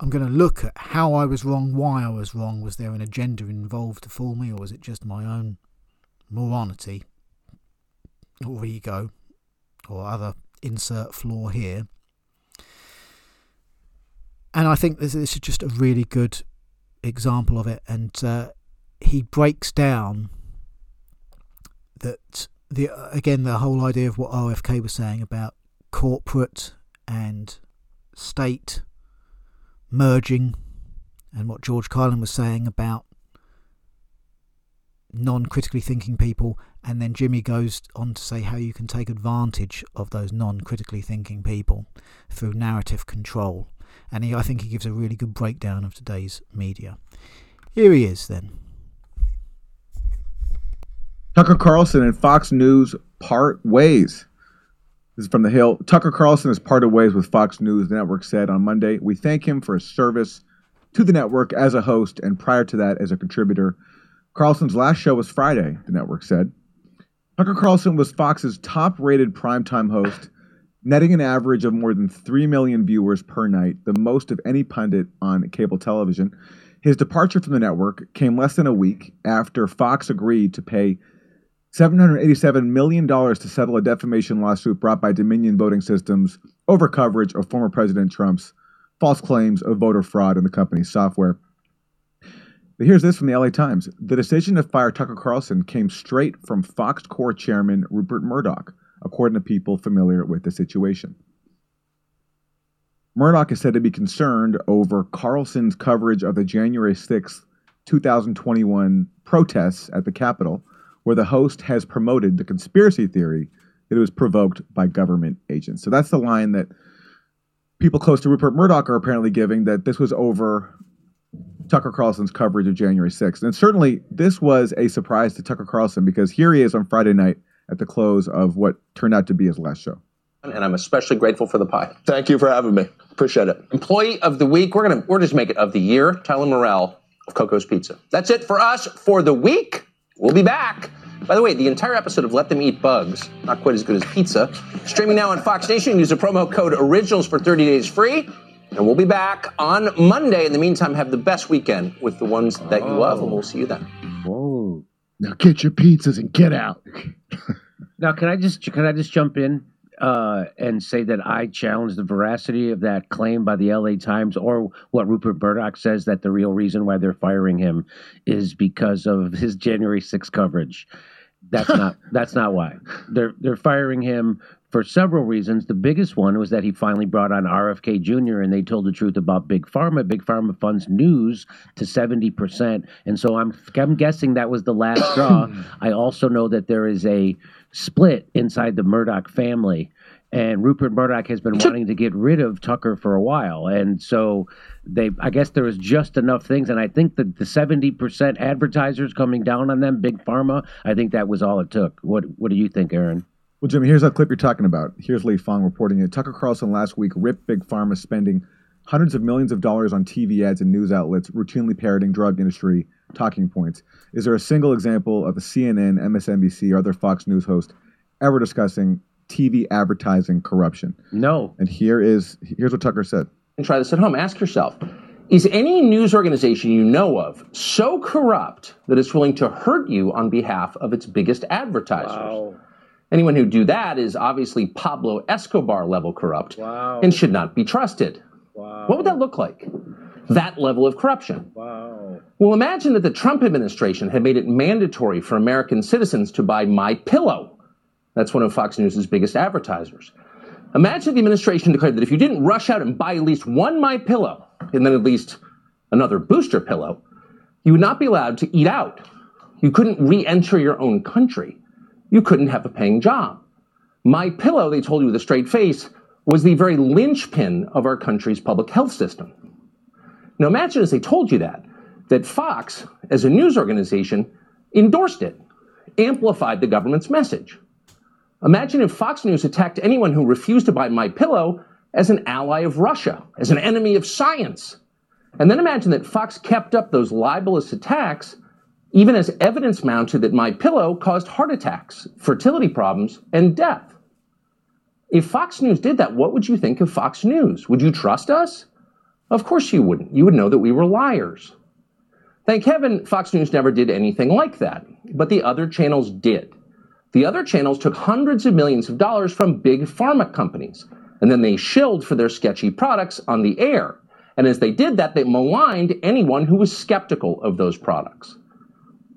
I'm going to look at how I was wrong, why I was wrong. Was there an agenda involved to fool me, or was it just my own morality or ego or other insert flaw here? And I think this, this is just a really good example of it. And uh, he breaks down that the again the whole idea of what RFK was saying about corporate and state merging, and what George Carlin was saying about non-critically thinking people, and then Jimmy goes on to say how you can take advantage of those non-critically thinking people through narrative control. And he, I think he gives a really good breakdown of today's media. Here he is then. Tucker Carlson and Fox News part ways. This is from The Hill. Tucker Carlson has parted ways with Fox News, the network said on Monday. We thank him for his service to the network as a host and prior to that as a contributor. Carlson's last show was Friday, the network said. Tucker Carlson was Fox's top rated primetime host, netting an average of more than 3 million viewers per night, the most of any pundit on cable television. His departure from the network came less than a week after Fox agreed to pay $787 million to settle a defamation lawsuit brought by Dominion Voting Systems over coverage of former President Trump's false claims of voter fraud in the company's software. But here's this from the LA Times. The decision to fire Tucker Carlson came straight from Fox Corps chairman Rupert Murdoch, according to people familiar with the situation. Murdoch is said to be concerned over Carlson's coverage of the January 6th, 2021 protests at the Capitol, where the host has promoted the conspiracy theory that it was provoked by government agents. So that's the line that people close to Rupert Murdoch are apparently giving that this was over Tucker Carlson's coverage of January 6th. And certainly this was a surprise to Tucker Carlson because here he is on Friday night at the close of what turned out to be his last show. And I'm especially grateful for the pie. Thank you for having me. Appreciate it. Employee of the week. We're gonna we're just make it of the year. Tyler Morrell of Coco's Pizza. That's it for us for the week. We'll be back. By the way, the entire episode of Let Them Eat Bugs, not quite as good as pizza, streaming now on Fox Nation. Use the promo code Originals for 30 days free. And we'll be back on Monday. In the meantime, have the best weekend with the ones that you love, and we'll see you then. Whoa. Now get your pizzas and get out. *laughs* Now, can I just can I just jump in uh, and say that I challenge the veracity of that claim by the L.A. Times or what Rupert Murdoch says that the real reason why they're firing him is because of his January 6th coverage. That's not that's not why they're they're firing him for several reasons. The biggest one was that he finally brought on RFK Jr. and they told the truth about Big Pharma. Big Pharma funds news to seventy percent, and so I'm I'm guessing that was the last straw. *clears throat* I also know that there is a split inside the Murdoch family. And Rupert Murdoch has been wanting to get rid of Tucker for a while, and so they. I guess there was just enough things, and I think that the seventy percent advertisers coming down on them, big pharma. I think that was all it took. What What do you think, Aaron? Well, Jimmy, here's that clip you're talking about. Here's Lee Fang reporting it. Tucker Carlson last week ripped Big Pharma spending hundreds of millions of dollars on TV ads and news outlets, routinely parroting drug industry talking points. Is there a single example of a CNN, MSNBC, or other Fox News host ever discussing TV advertising corruption? No. And here is here's what Tucker said. and try this at home. Ask yourself Is any news organization you know of so corrupt that it's willing to hurt you on behalf of its biggest advertisers? Anyone who do that is obviously Pablo Escobar level corrupt Wow. and should not be trusted. Wow. What would that look like? That level of corruption. Wow. Well, imagine that the Trump administration had made it mandatory for American citizens to buy My Pillow. That's one of Fox News' biggest advertisers. Imagine the administration declared that if you didn't rush out and buy at least one My Pillow and then at least another booster pillow, you would not be allowed to eat out. You couldn't re-enter your own country. You couldn't have a paying job. My Pillow, they told you with a straight face, was the very linchpin of our country's public health system. Now imagine as they told you that, that Fox, as a news organization, endorsed it, amplified the government's message. Imagine if Fox News attacked anyone who refused to buy My Pillow as an ally of Russia, as an enemy of science. And then imagine that Fox kept up those libelous attacks even as evidence mounted that My Pillow caused heart attacks, fertility problems, and death. If Fox News did that, what would you think of Fox News? Would you trust us? Of course you wouldn't. You would know that we were liars. Thank heaven Fox News never did anything like that, but the other channels did. The other channels took hundreds of millions of dollars from big pharma companies, and then they shilled for their sketchy products on the air. And as they did that, they maligned anyone who was skeptical of those products.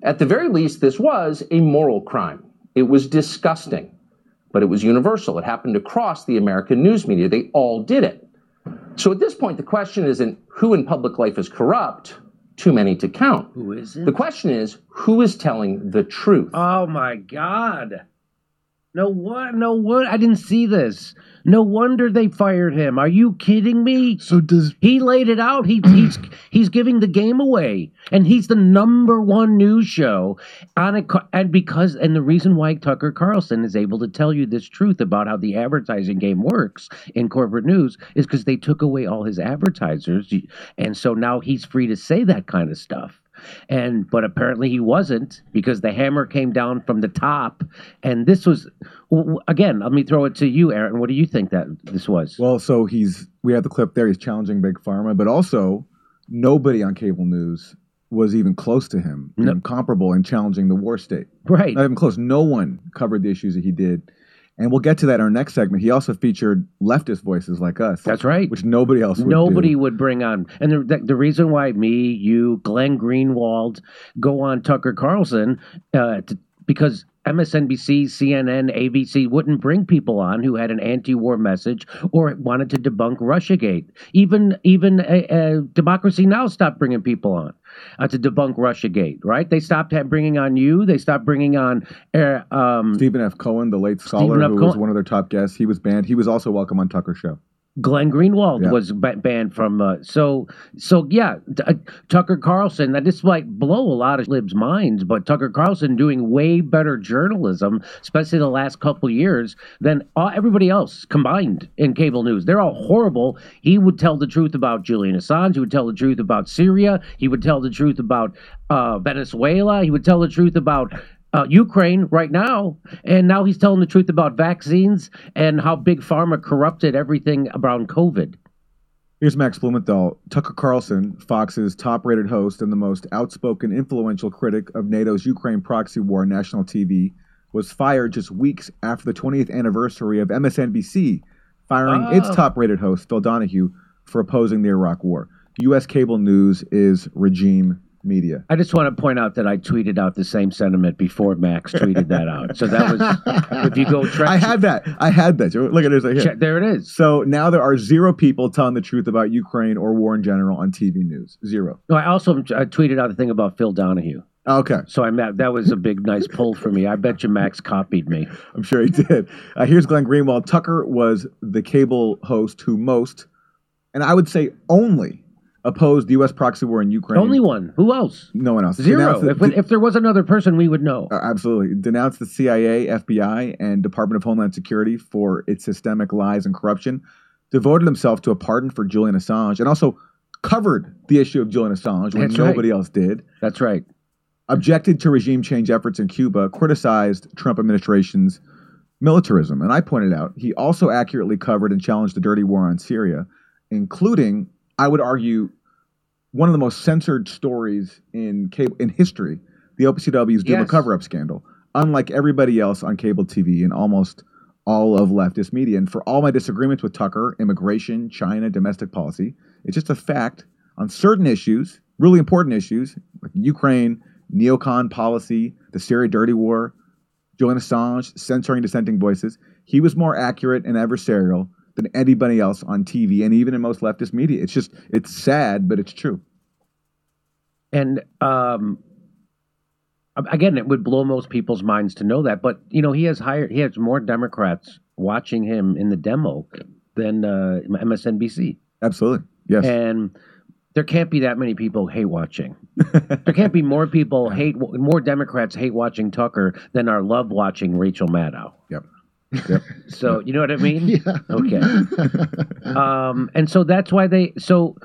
At the very least, this was a moral crime. It was disgusting, but it was universal. It happened across the American news media. They all did it. So at this point, the question isn't who in public life is corrupt, too many to count. Who is it? The question is who is telling the truth? Oh my God. No what? No what? I didn't see this. No wonder they fired him. Are you kidding me? So does He laid it out. He, he's *clears throat* he's giving the game away, and he's the number one news show on it. And because and the reason why Tucker Carlson is able to tell you this truth about how the advertising game works in corporate news is because they took away all his advertisers, and so now he's free to say that kind of stuff. And but apparently he wasn't because the hammer came down from the top, and this was again. Let me throw it to you, Aaron. What do you think that this was? Well, so he's we have the clip there. He's challenging Big Pharma, but also nobody on cable news was even close to him, No. comparable in challenging the war state. right. Not even close. No one covered the issues that he did. And we'll get to that in our next segment. He also featured leftist voices like us. That's right. Which nobody else would Nobody do. would bring on, and the, the the reason why me, you, Glenn Greenwald, go on Tucker Carlson, uh, to, because MSNBC, CNN, ABC wouldn't bring people on who had an anti-war message or wanted to debunk RussiaGate. Even even uh, uh, Democracy Now stopped bringing people on uh, to debunk RussiaGate. Right? They stopped bringing on you. They stopped bringing on. Uh, um, Stephen F. Cohen, the late scholar who was one of their top guests, he was banned. He was also welcome on Tucker show. Glenn Greenwald Yeah. was ba- banned from. Uh, so so yeah, uh, Tucker Carlson. Now this might blow a lot of libs' minds, but Tucker Carlson doing way better journalism, especially the last couple years, than all, everybody else combined in cable news. They're all horrible. He would tell the truth about Julian Assange. He would tell the truth about Syria. He would tell the truth about uh, Venezuela. He would tell the truth about uh, Ukraine right now, and now he's telling the truth about vaccines and how big pharma corrupted everything around COVID. Here's Max Blumenthal. Tucker Carlson, Fox's top rated host and the most outspoken, influential critic of NATO's Ukraine proxy war on national TV, was fired just weeks after the 20th anniversary of MSNBC firing its Oh. top rated host, Phil Donahue, for opposing the Iraq war. U.S. cable news is regime media. I just want to point out that I tweeted out the same sentiment before Max tweeted that out. So that was, if you go *laughs* track, I had that. I had that. Look at it right here. there it is. So now there are zero people telling the truth about Ukraine or war in general on TV news. Zero. No, I also I tweeted out the thing about Phil Donahue. Okay. So I met, that was a big, nice pull for me. I bet you Max copied me. I'm sure he did. Uh, here's Glenn Greenwald. Tucker was the cable host who most, and I would say only, opposed the U.S. proxy war in Ukraine. Only one. Who else? No one else. Zero. Denounced If, the- if there was another person, we would know. uh, absolutely. Denounced the CIA, FBI, and Department of Homeland Security for its systemic lies and corruption. Devoted himself to a pardon for Julian Assange and also covered the issue of Julian Assange when That's right. nobody else did. That's right. objected to regime change efforts in Cuba, criticized Trump administration's militarism. And I pointed out he also accurately covered and challenged the dirty war on Syria, including, I would argue, one of the most censored stories in cable in history, the OPCW's Duma Yes. cover-up scandal. Unlike everybody else on cable TV and almost all of leftist media. And for all my disagreements with Tucker, immigration, China, domestic policy, it's just a fact on certain issues, really important issues, like Ukraine, neocon policy, the Syria dirty war, Julian Assange, censoring dissenting voices. He was more accurate and adversarial than anybody else on TV and even in most leftist media. It's just, it's sad, but it's true. And um, again, it would blow most people's minds to know that. But you know, he has higher, he has more Democrats watching him in the demo than uh, MSNBC, Absolutely. Yes. and there can't be that many people hate watching. *laughs* there can't be more people hate, more Democrats hate watching Tucker than are love watching Rachel Maddow. yep. Yep. *laughs* So you know what I mean? *laughs* Yeah. Okay. *laughs* um, and so that's why they so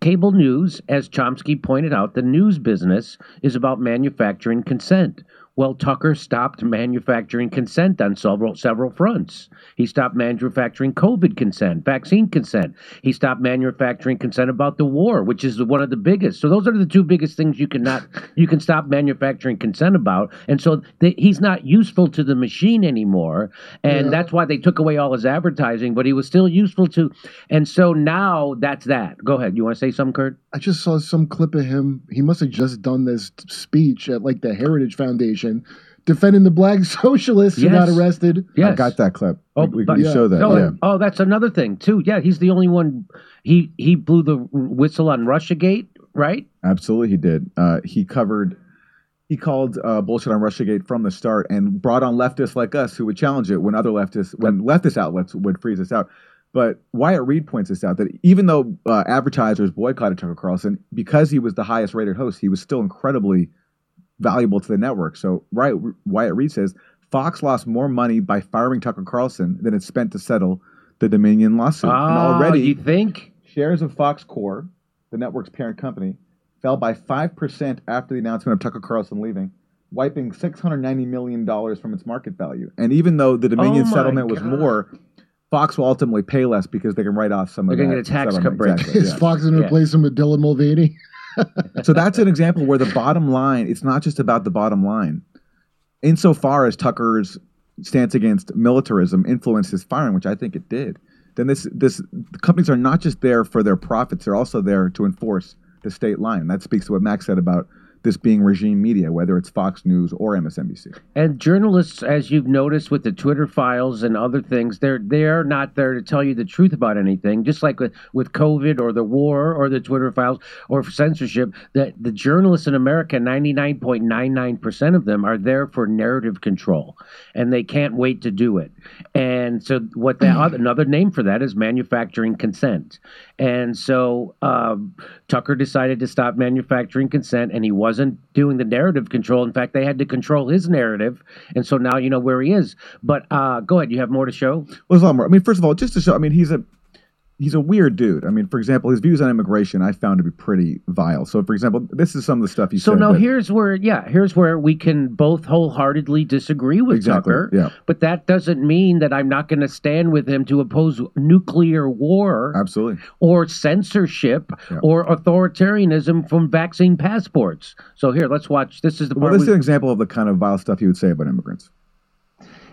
cable news, as Chomsky pointed out, the news business is about manufacturing consent. Well, Tucker stopped manufacturing consent on several several fronts. He stopped manufacturing COVID consent, vaccine consent. He stopped manufacturing consent about the war, which is one of the biggest. So those are the two biggest things you cannot you can stop manufacturing consent about. And so he's not useful to the machine anymore, and Yeah. that's why they took away all his advertising. But he was still useful to, and so now that's that. Go ahead. You want to say something, Kurt? I just saw some clip of him. He must have just done this speech at like the Heritage Foundation defending the black *laughs* socialists who got Yes. arrested. Yes. I got that clip. Oh, we, we Yeah. show that. No, yeah. oh, that's another thing too. Yeah, he's the only one. He he blew the whistle on RussiaGate, right? Absolutely, he did. Uh, he covered, he called uh, bullshit on RussiaGate from the start and brought on leftists like us who would challenge it when other leftists, when leftist outlets would freeze us out. But Wyatt Reed points this out that even though uh, advertisers boycotted Tucker Carlson, because he was the highest rated host, he was still incredibly valuable to the network. So Wyatt, Wyatt Reed says Fox lost more money by firing Tucker Carlson than it spent to settle the Dominion lawsuit. and Oh, already, you think? Shares of Fox Core, the network's parent company, fell by 5% after the announcement of Tucker Carlson leaving, wiping $690 million from its market value. And even though the Dominion Oh my settlement was God. more, Fox will ultimately pay less because they can write off some of They're gonna get a tax settlement. cut break. Exactly, Is yeah. Fox going to Yeah. replace him with Dylan Mulvaney? *laughs* so that's an example where the bottom line, it's not just about the bottom line. Insofar as Tucker's stance against militarism influenced his firing, which I think it did, then this this companies are not just there for their profits; they're also there to enforce the state line. That speaks to what Max said about this being regime media, whether it's Fox News or MSNBC. And journalists, as you've noticed with the Twitter files and other things, they're they're not there to tell you the truth about anything. Just like with, with COVID or the war or the Twitter files or censorship, that the journalists in America, ninety nine point nine nine percent of them are there for narrative control, and they can't wait to do it. And so, what that other, another name for that is manufacturing consent. And so, um, Tucker decided to stop manufacturing consent, and he wasn't doing the narrative control. In fact, they had to control his narrative, and so now you know where he is. But uh, go ahead, you have more to show. Well, there's a lot more. I mean, first of all, just to show, I mean, he's a he's a weird dude. I mean, for example, his views on immigration I found to be pretty vile. So, for example, this is some of the stuff he So said. now that- here's where, yeah, here's where we can both wholeheartedly disagree with Exactly, Tucker. yeah. But that doesn't mean that I'm not going to stand with him to oppose nuclear war absolutely. or censorship Yeah. or authoritarianism from vaccine passports. So here, let's watch. This is the part. Well, this is an example of the kind of vile stuff he would say about immigrants.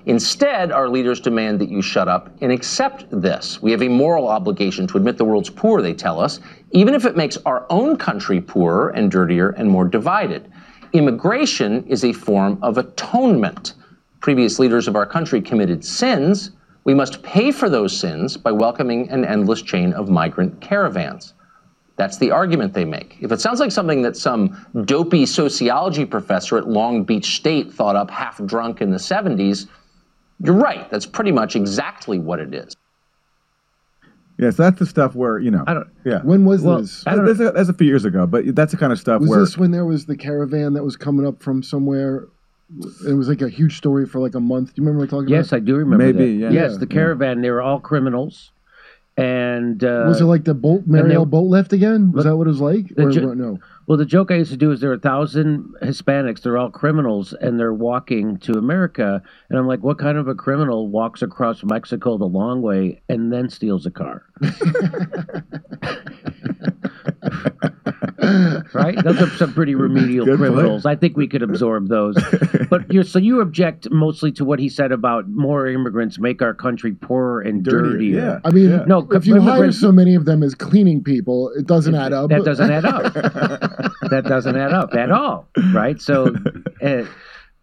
Instead, our leaders demand that you shut up and accept this. We have a moral obligation to admit the world's poor, they tell us, even if it makes our own country poorer and dirtier and more divided. Immigration is a form of atonement. Previous leaders of our country committed sins. We must pay for those sins by welcoming an endless chain of migrant caravans. That's the argument they make. If it sounds like something that some dopey sociology professor at Long Beach State thought up half drunk in the 70s, you're right. That's pretty much exactly what it is. Yeah, so that's the stuff where you know. I don't. Yeah, When was Well, this? I that's, a, that's a few years ago, but that's the kind of stuff Was where this when there was the caravan that was coming up from somewhere? It was like a huge story for like a month. Do you remember talking Yes, about? Yes, I do remember Maybe, that. yeah. Yes, Yeah, the caravan. They were all criminals, and uh, was it like the boat Mariel boat left again? Was that what it was like? Or, ju- no. Well, the joke I used to do is there are a thousand Hispanics. They're all criminals, and they're walking to America. And I'm like, what kind of a criminal walks across Mexico the long way and then steals a car? *laughs* *laughs* *laughs* right? Those are some pretty remedial Good point. criminals. I think we could absorb those. But *laughs* you're so you object mostly to what he said about more immigrants make our country poorer and Dirtier, dirtier. yeah. I mean, Yeah. No, if you hire so many of them as cleaning people, it doesn't add up. That doesn't add up. *laughs* that doesn't add up at all, right? So, uh,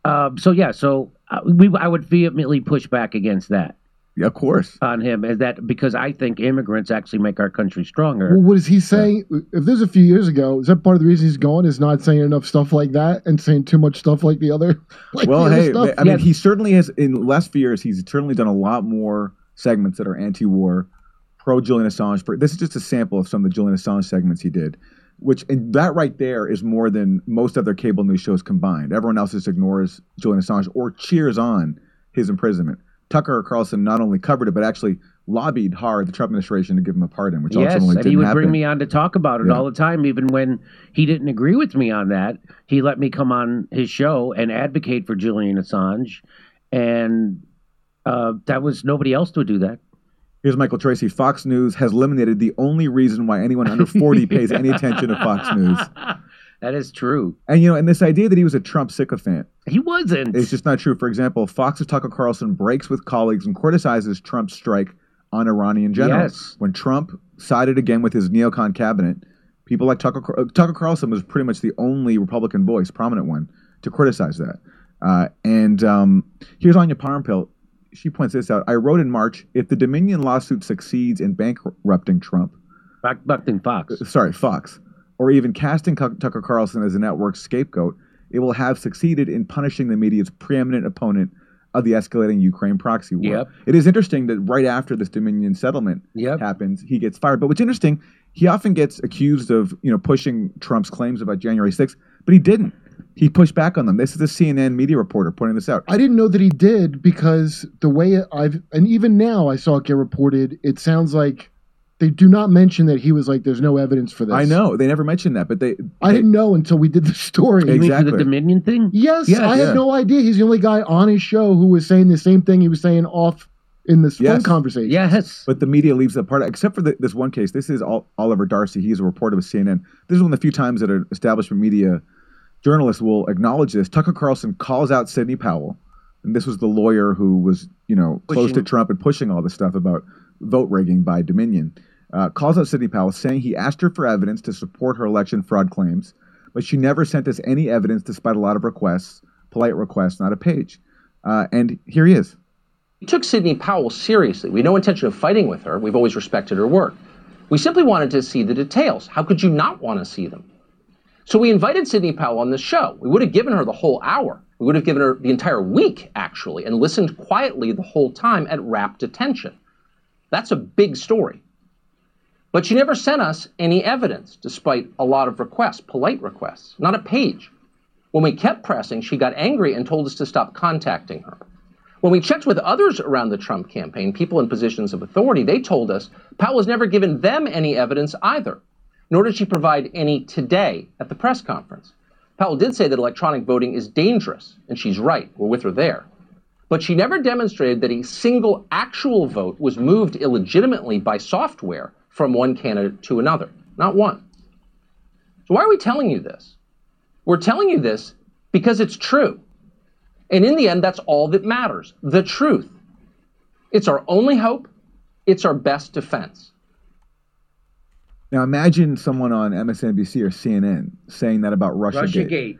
um, so yeah, so uh, we I would vehemently push back against that yeah, of course. on him, is that because I think immigrants actually make our country stronger. Well, what is he saying? If this was a few years ago, is that part of the reason he's gone? Is not saying enough stuff like that and saying too much stuff like the other? *laughs* Like well, the other hey, stuff? I mean, Yeah. he certainly has in the last few years. He's certainly done a lot more segments that are anti-war, pro Julian Assange. For this is just a sample of some of the Julian Assange segments he did, which and that right there is more than most other cable news shows combined. Everyone else just ignores Julian Assange or cheers on his imprisonment. Tucker Carlson not only covered it, but actually lobbied hard the Trump administration to give him a pardon, which Yes, ultimately and didn't he would happen. bring me on to talk about it Yeah. all the time, even when he didn't agree with me on that. He let me come on his show and advocate for Julian Assange, and uh, that was nobody else would do that. Here's Michael Tracy. Fox News has eliminated the only reason why anyone under 40 *laughs* pays any attention to Fox News. That is true. And you know, and this idea that he was a Trump sycophant He wasn't. It's just not true. For example, Fox's Tucker Carlson breaks with colleagues and criticizes Trump's strike on Iranian generals. Yes. When Trump sided again with his neocon cabinet, people like Tucker Tucker Carlson was pretty much the only Republican voice, prominent one, to criticize that. Uh, and um, here's Anya Parampil. She points this out. I wrote in March, if the Dominion lawsuit succeeds in bankrupting Trump, Buckton Fox. sorry, Fox, or even casting Tuck- Tucker Carlson as a network scapegoat, it will have succeeded in punishing the media's preeminent opponent of the escalating Ukraine proxy war. Yep. It is interesting that right after this Dominion settlement Yep. happens, he gets fired. But what's interesting, he often gets accused of, you know, pushing Trump's claims about January 6th, but he didn't. He pushed back on them. This is a CNN media reporter pointing this out. I didn't know that he did because the way I've and even now I saw it get reported. It sounds like they do not mention that he was like, "There's no evidence for this." I know they never mentioned that, but they. I didn't know until we did the story. You mean for Exactly. the Dominion thing? Yes, Yes, I yeah. had no idea. He's the only guy on his show who was saying the same thing he was saying off in this Yes. phone conversation. Yes. But the media leaves that part, except for the, this one case. This is Ol- Oliver Darcy. He's a reporter with CNN. This is one of the few times that an establishment media journalist will acknowledge this. Tucker Carlson calls out Sidney Powell, and this was the lawyer who was, you know, close to Trump and pushing all this stuff about vote rigging by Dominion, uh, calls out Sidney Powell, saying he asked her for evidence to support her election fraud claims, but she never sent us any evidence despite a lot of requests, polite requests, not a page. Uh, and here he is. We took Sidney Powell seriously. We had no intention of fighting with her. We've always respected her work. We simply wanted to see the details. How could you not want to see them? So we invited Sidney Powell on the show. We would have given her the whole hour. We would have given her the entire week, actually, and listened quietly the whole time at rapt attention. That's a big story. But she never sent us any evidence, despite a lot of requests, polite requests, not a page. When we kept pressing, she got angry and told us to stop contacting her. When we checked with others around the Trump campaign, people in positions of authority, they told us Powell has never given them any evidence either, nor did she provide any today at the press conference. Powell did say that electronic voting is dangerous, and she's right. We're with her there. But she never demonstrated that a single actual vote was moved illegitimately by software from one candidate to another. Not one. So why are we telling you this? We're telling you this because it's true. And in the end, that's all that matters the truth. It's our only hope, it's our best defense. Now imagine someone on MSNBC or CNN saying that about Russia. Russiagate.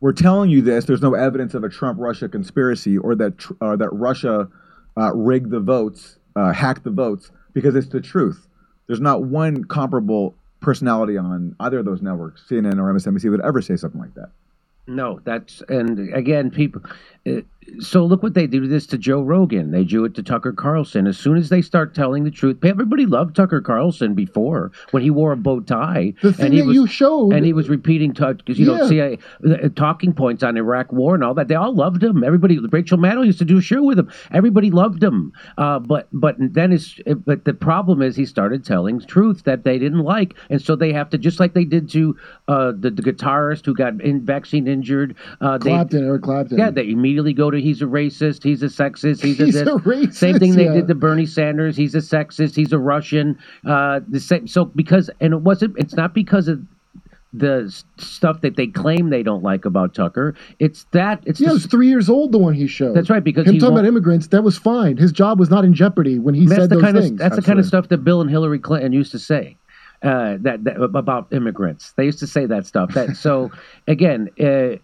We're telling you this. There's no evidence of a Trump-Russia conspiracy or that tr- uh, that Russia uh, rigged the votes, uh, hacked the votes, because it's the truth. There's not one comparable personality on either of those networks, CNN or MSNBC, would ever say something like that. No, that's and again, people. Uh, so look what they do this to Joe Rogan. They do it to Tucker Carlson. As soon as they start telling the truth, everybody loved Tucker Carlson before when he wore a bow tie. The thing and he that was, you showed, and he was repeating because you Yeah. CIA uh, talking points on Iraq War and all that. They all loved him. Everybody, Rachel Maddow used to do a show with him. Everybody loved him. Uh, but but then it's but the problem is he started telling truth that they didn't like, and so they have to just like they did to uh, the, the guitarist who got in vaccine injured. Uh, they, Clapton, Eric Clapton. yeah, they immediately go to he's a racist, he's a sexist, he's, He's a, a racist, Same thing they did to Bernie Sanders. He's a sexist, he's a Russian. Uh, the same. So because and it wasn't. It's not because of the stuff that they claim they don't like about Tucker. It's that. It's yeah, it was three years old the one he showed. That's right, because him he talking about immigrants, that was fine. His job was not in jeopardy when he said those kind things. of that's the kind of stuff that Bill and Hillary Clinton used to say. Uh, that, that about immigrants, they used to say that stuff. That so *laughs* again, uh,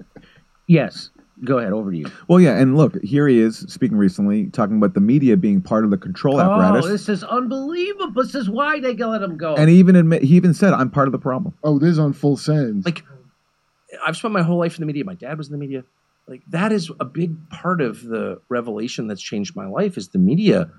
yes. Go ahead, over to you. Well, yeah, and look, here he is speaking recently, talking about the media being part of the control oh, apparatus, Oh, this is unbelievable. This is why they let him go. and he even admit he even said, "I'm part of the problem." oh, this is on full send. like I've spent my whole life in the media. My dad was in the media. Like that is a big part of the revelation that's changed my life is the media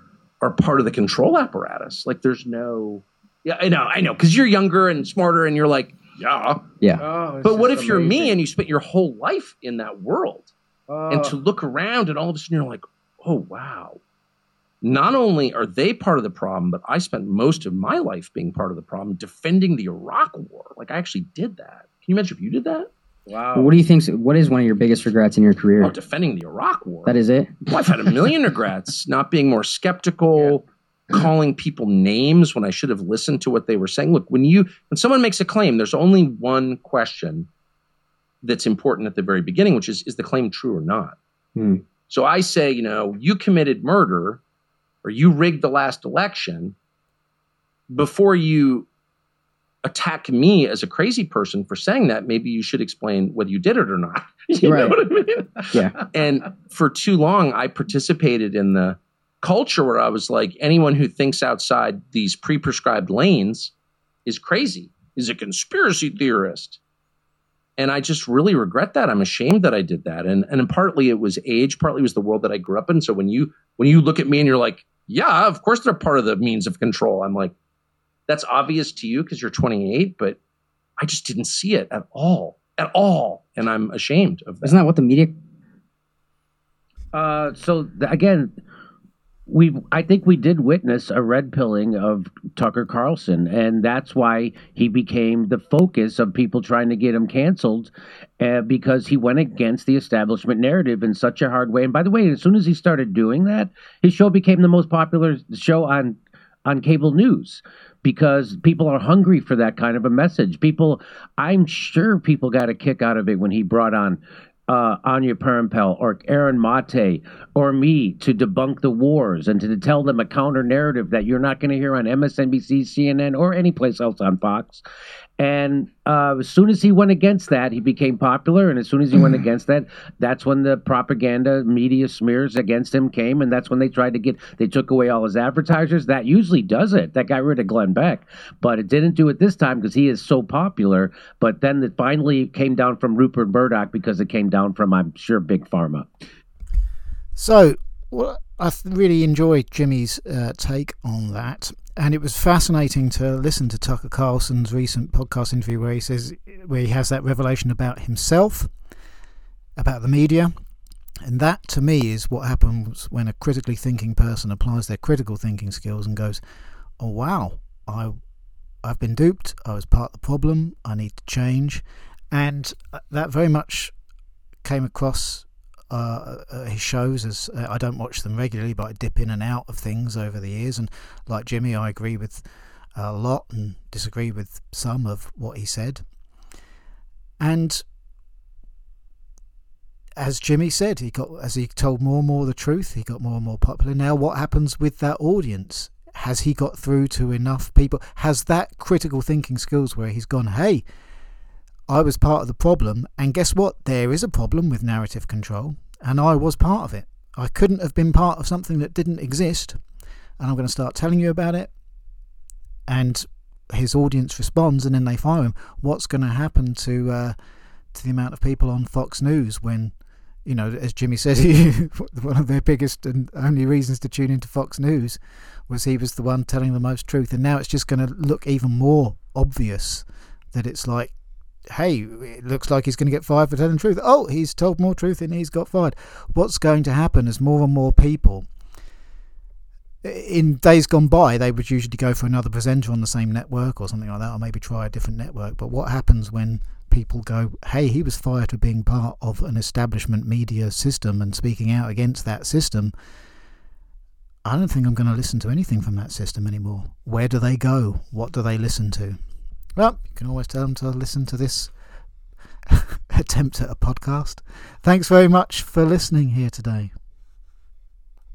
are part of the control apparatus. Like there's no Yeah, I know, I know, because you're younger and smarter and you're like, yeah. Yeah. Oh, But what if you're me and you spent your whole life in that world? Oh. and to look around and all of a sudden you're like, oh wow. Not only are they part of the problem, but I spent most of my life being part of the problem, defending the Iraq War. Like I actually did that. Can you imagine if you did that? wow. What do you think? What is one of your biggest regrets in your career? Oh, defending the Iraq War. That is it. Well, I've had a million *laughs* regrets not being more skeptical, calling people names when I should have listened to what they were saying. Look, when you when someone makes a claim, there's only one question that's important at the very beginning, which is is the claim true or not? Hmm. So I say, you know, you committed murder or you rigged the last election before you attack me as a crazy person for saying that, maybe you should explain whether you did it or not. *laughs* you Right. know what I mean? Yeah. And for too long, I participated in the culture where I was like, anyone who thinks outside these pre prescribed lanes is crazy, is a conspiracy theorist. And I just really regret that. I'm ashamed that I did that. And and partly it was age, partly it was the world that I grew up in. So when you when you look at me and you're like, yeah, of course they're part of the means of control. I'm like, that's obvious to you because you're 28, but I just didn't see it at all, at all, and I'm ashamed of that. Isn't that what the media? Uh, so th- again, we I think we did witness a red pilling of Tucker Carlson, and that's why he became the focus of people trying to get him canceled, uh, because he went against the establishment narrative in such a hard way. And by the way, as soon as he started doing that, his show became the most popular show on on cable news because people are hungry for that kind of a message. People, I'm sure people got a kick out of it when he brought on uh, Anya Parampil or Aaron Mate or me to debunk the wars and to tell them a counter narrative that you're not going to hear on MSNBC, CNN, or any place else on Fox. And uh, as soon as he went against that, he became popular. And as soon as he went against that, that's when the propaganda media smears against him came. And that's when they tried to get, they took away all his advertisers. That usually does it. That got rid of Glenn Beck. But it didn't do it this time because he is so popular. But then it finally came down from Rupert Murdoch because it came down from, I'm sure, Big Pharma. So, well, I really enjoyed Jimmy's uh, take on that and it was fascinating to listen to Tucker Carlson's recent podcast interview where he says where he has that revelation about himself, about the media, and that to me is what happens when a critically thinking person applies their critical thinking skills and goes, "Oh wow, I I've been duped. I was part of the problem. I need to change." And uh, that very much came across uh, uh, his shows as uh, I don't watch them regularly, but I dip in and out of things over the years. And like Jimmy, I agree with a lot and disagree with some of what he said. And as Jimmy said, he got as he told more and more the truth, he got more and more popular. Now, what happens with that audience? Has he got through to enough people? Has that critical thinking skills where he's gone, hey, I was part of the problem, and guess what? There is a problem with narrative control, and I was part of it. I couldn't have been part of something that didn't exist, and I'm going to start telling you about it. And his audience responds, and then they fire him. What's going to happen to uh, to the amount of people on Fox News when, you know, as Jimmy said, *laughs* one of their biggest and only reasons to tune into Fox News was he was the one telling the most truth, and now it's just going to look even more obvious that it's like hey, it looks like he's going to get fired for telling the truth. Oh, he's told more truth and he's got fired. What's going to happen as more and more people. In days gone by, they would usually go for another presenter on the same network or something like that, or maybe try a different network. But what happens when people go, hey, he was fired for being part of an establishment media system and speaking out against that system? I don't think I'm going to listen to anything from that system anymore. Where do they go? What do they listen to? Well, you can always tell them to listen to this *laughs* attempt at a podcast. Thanks very much for listening here today.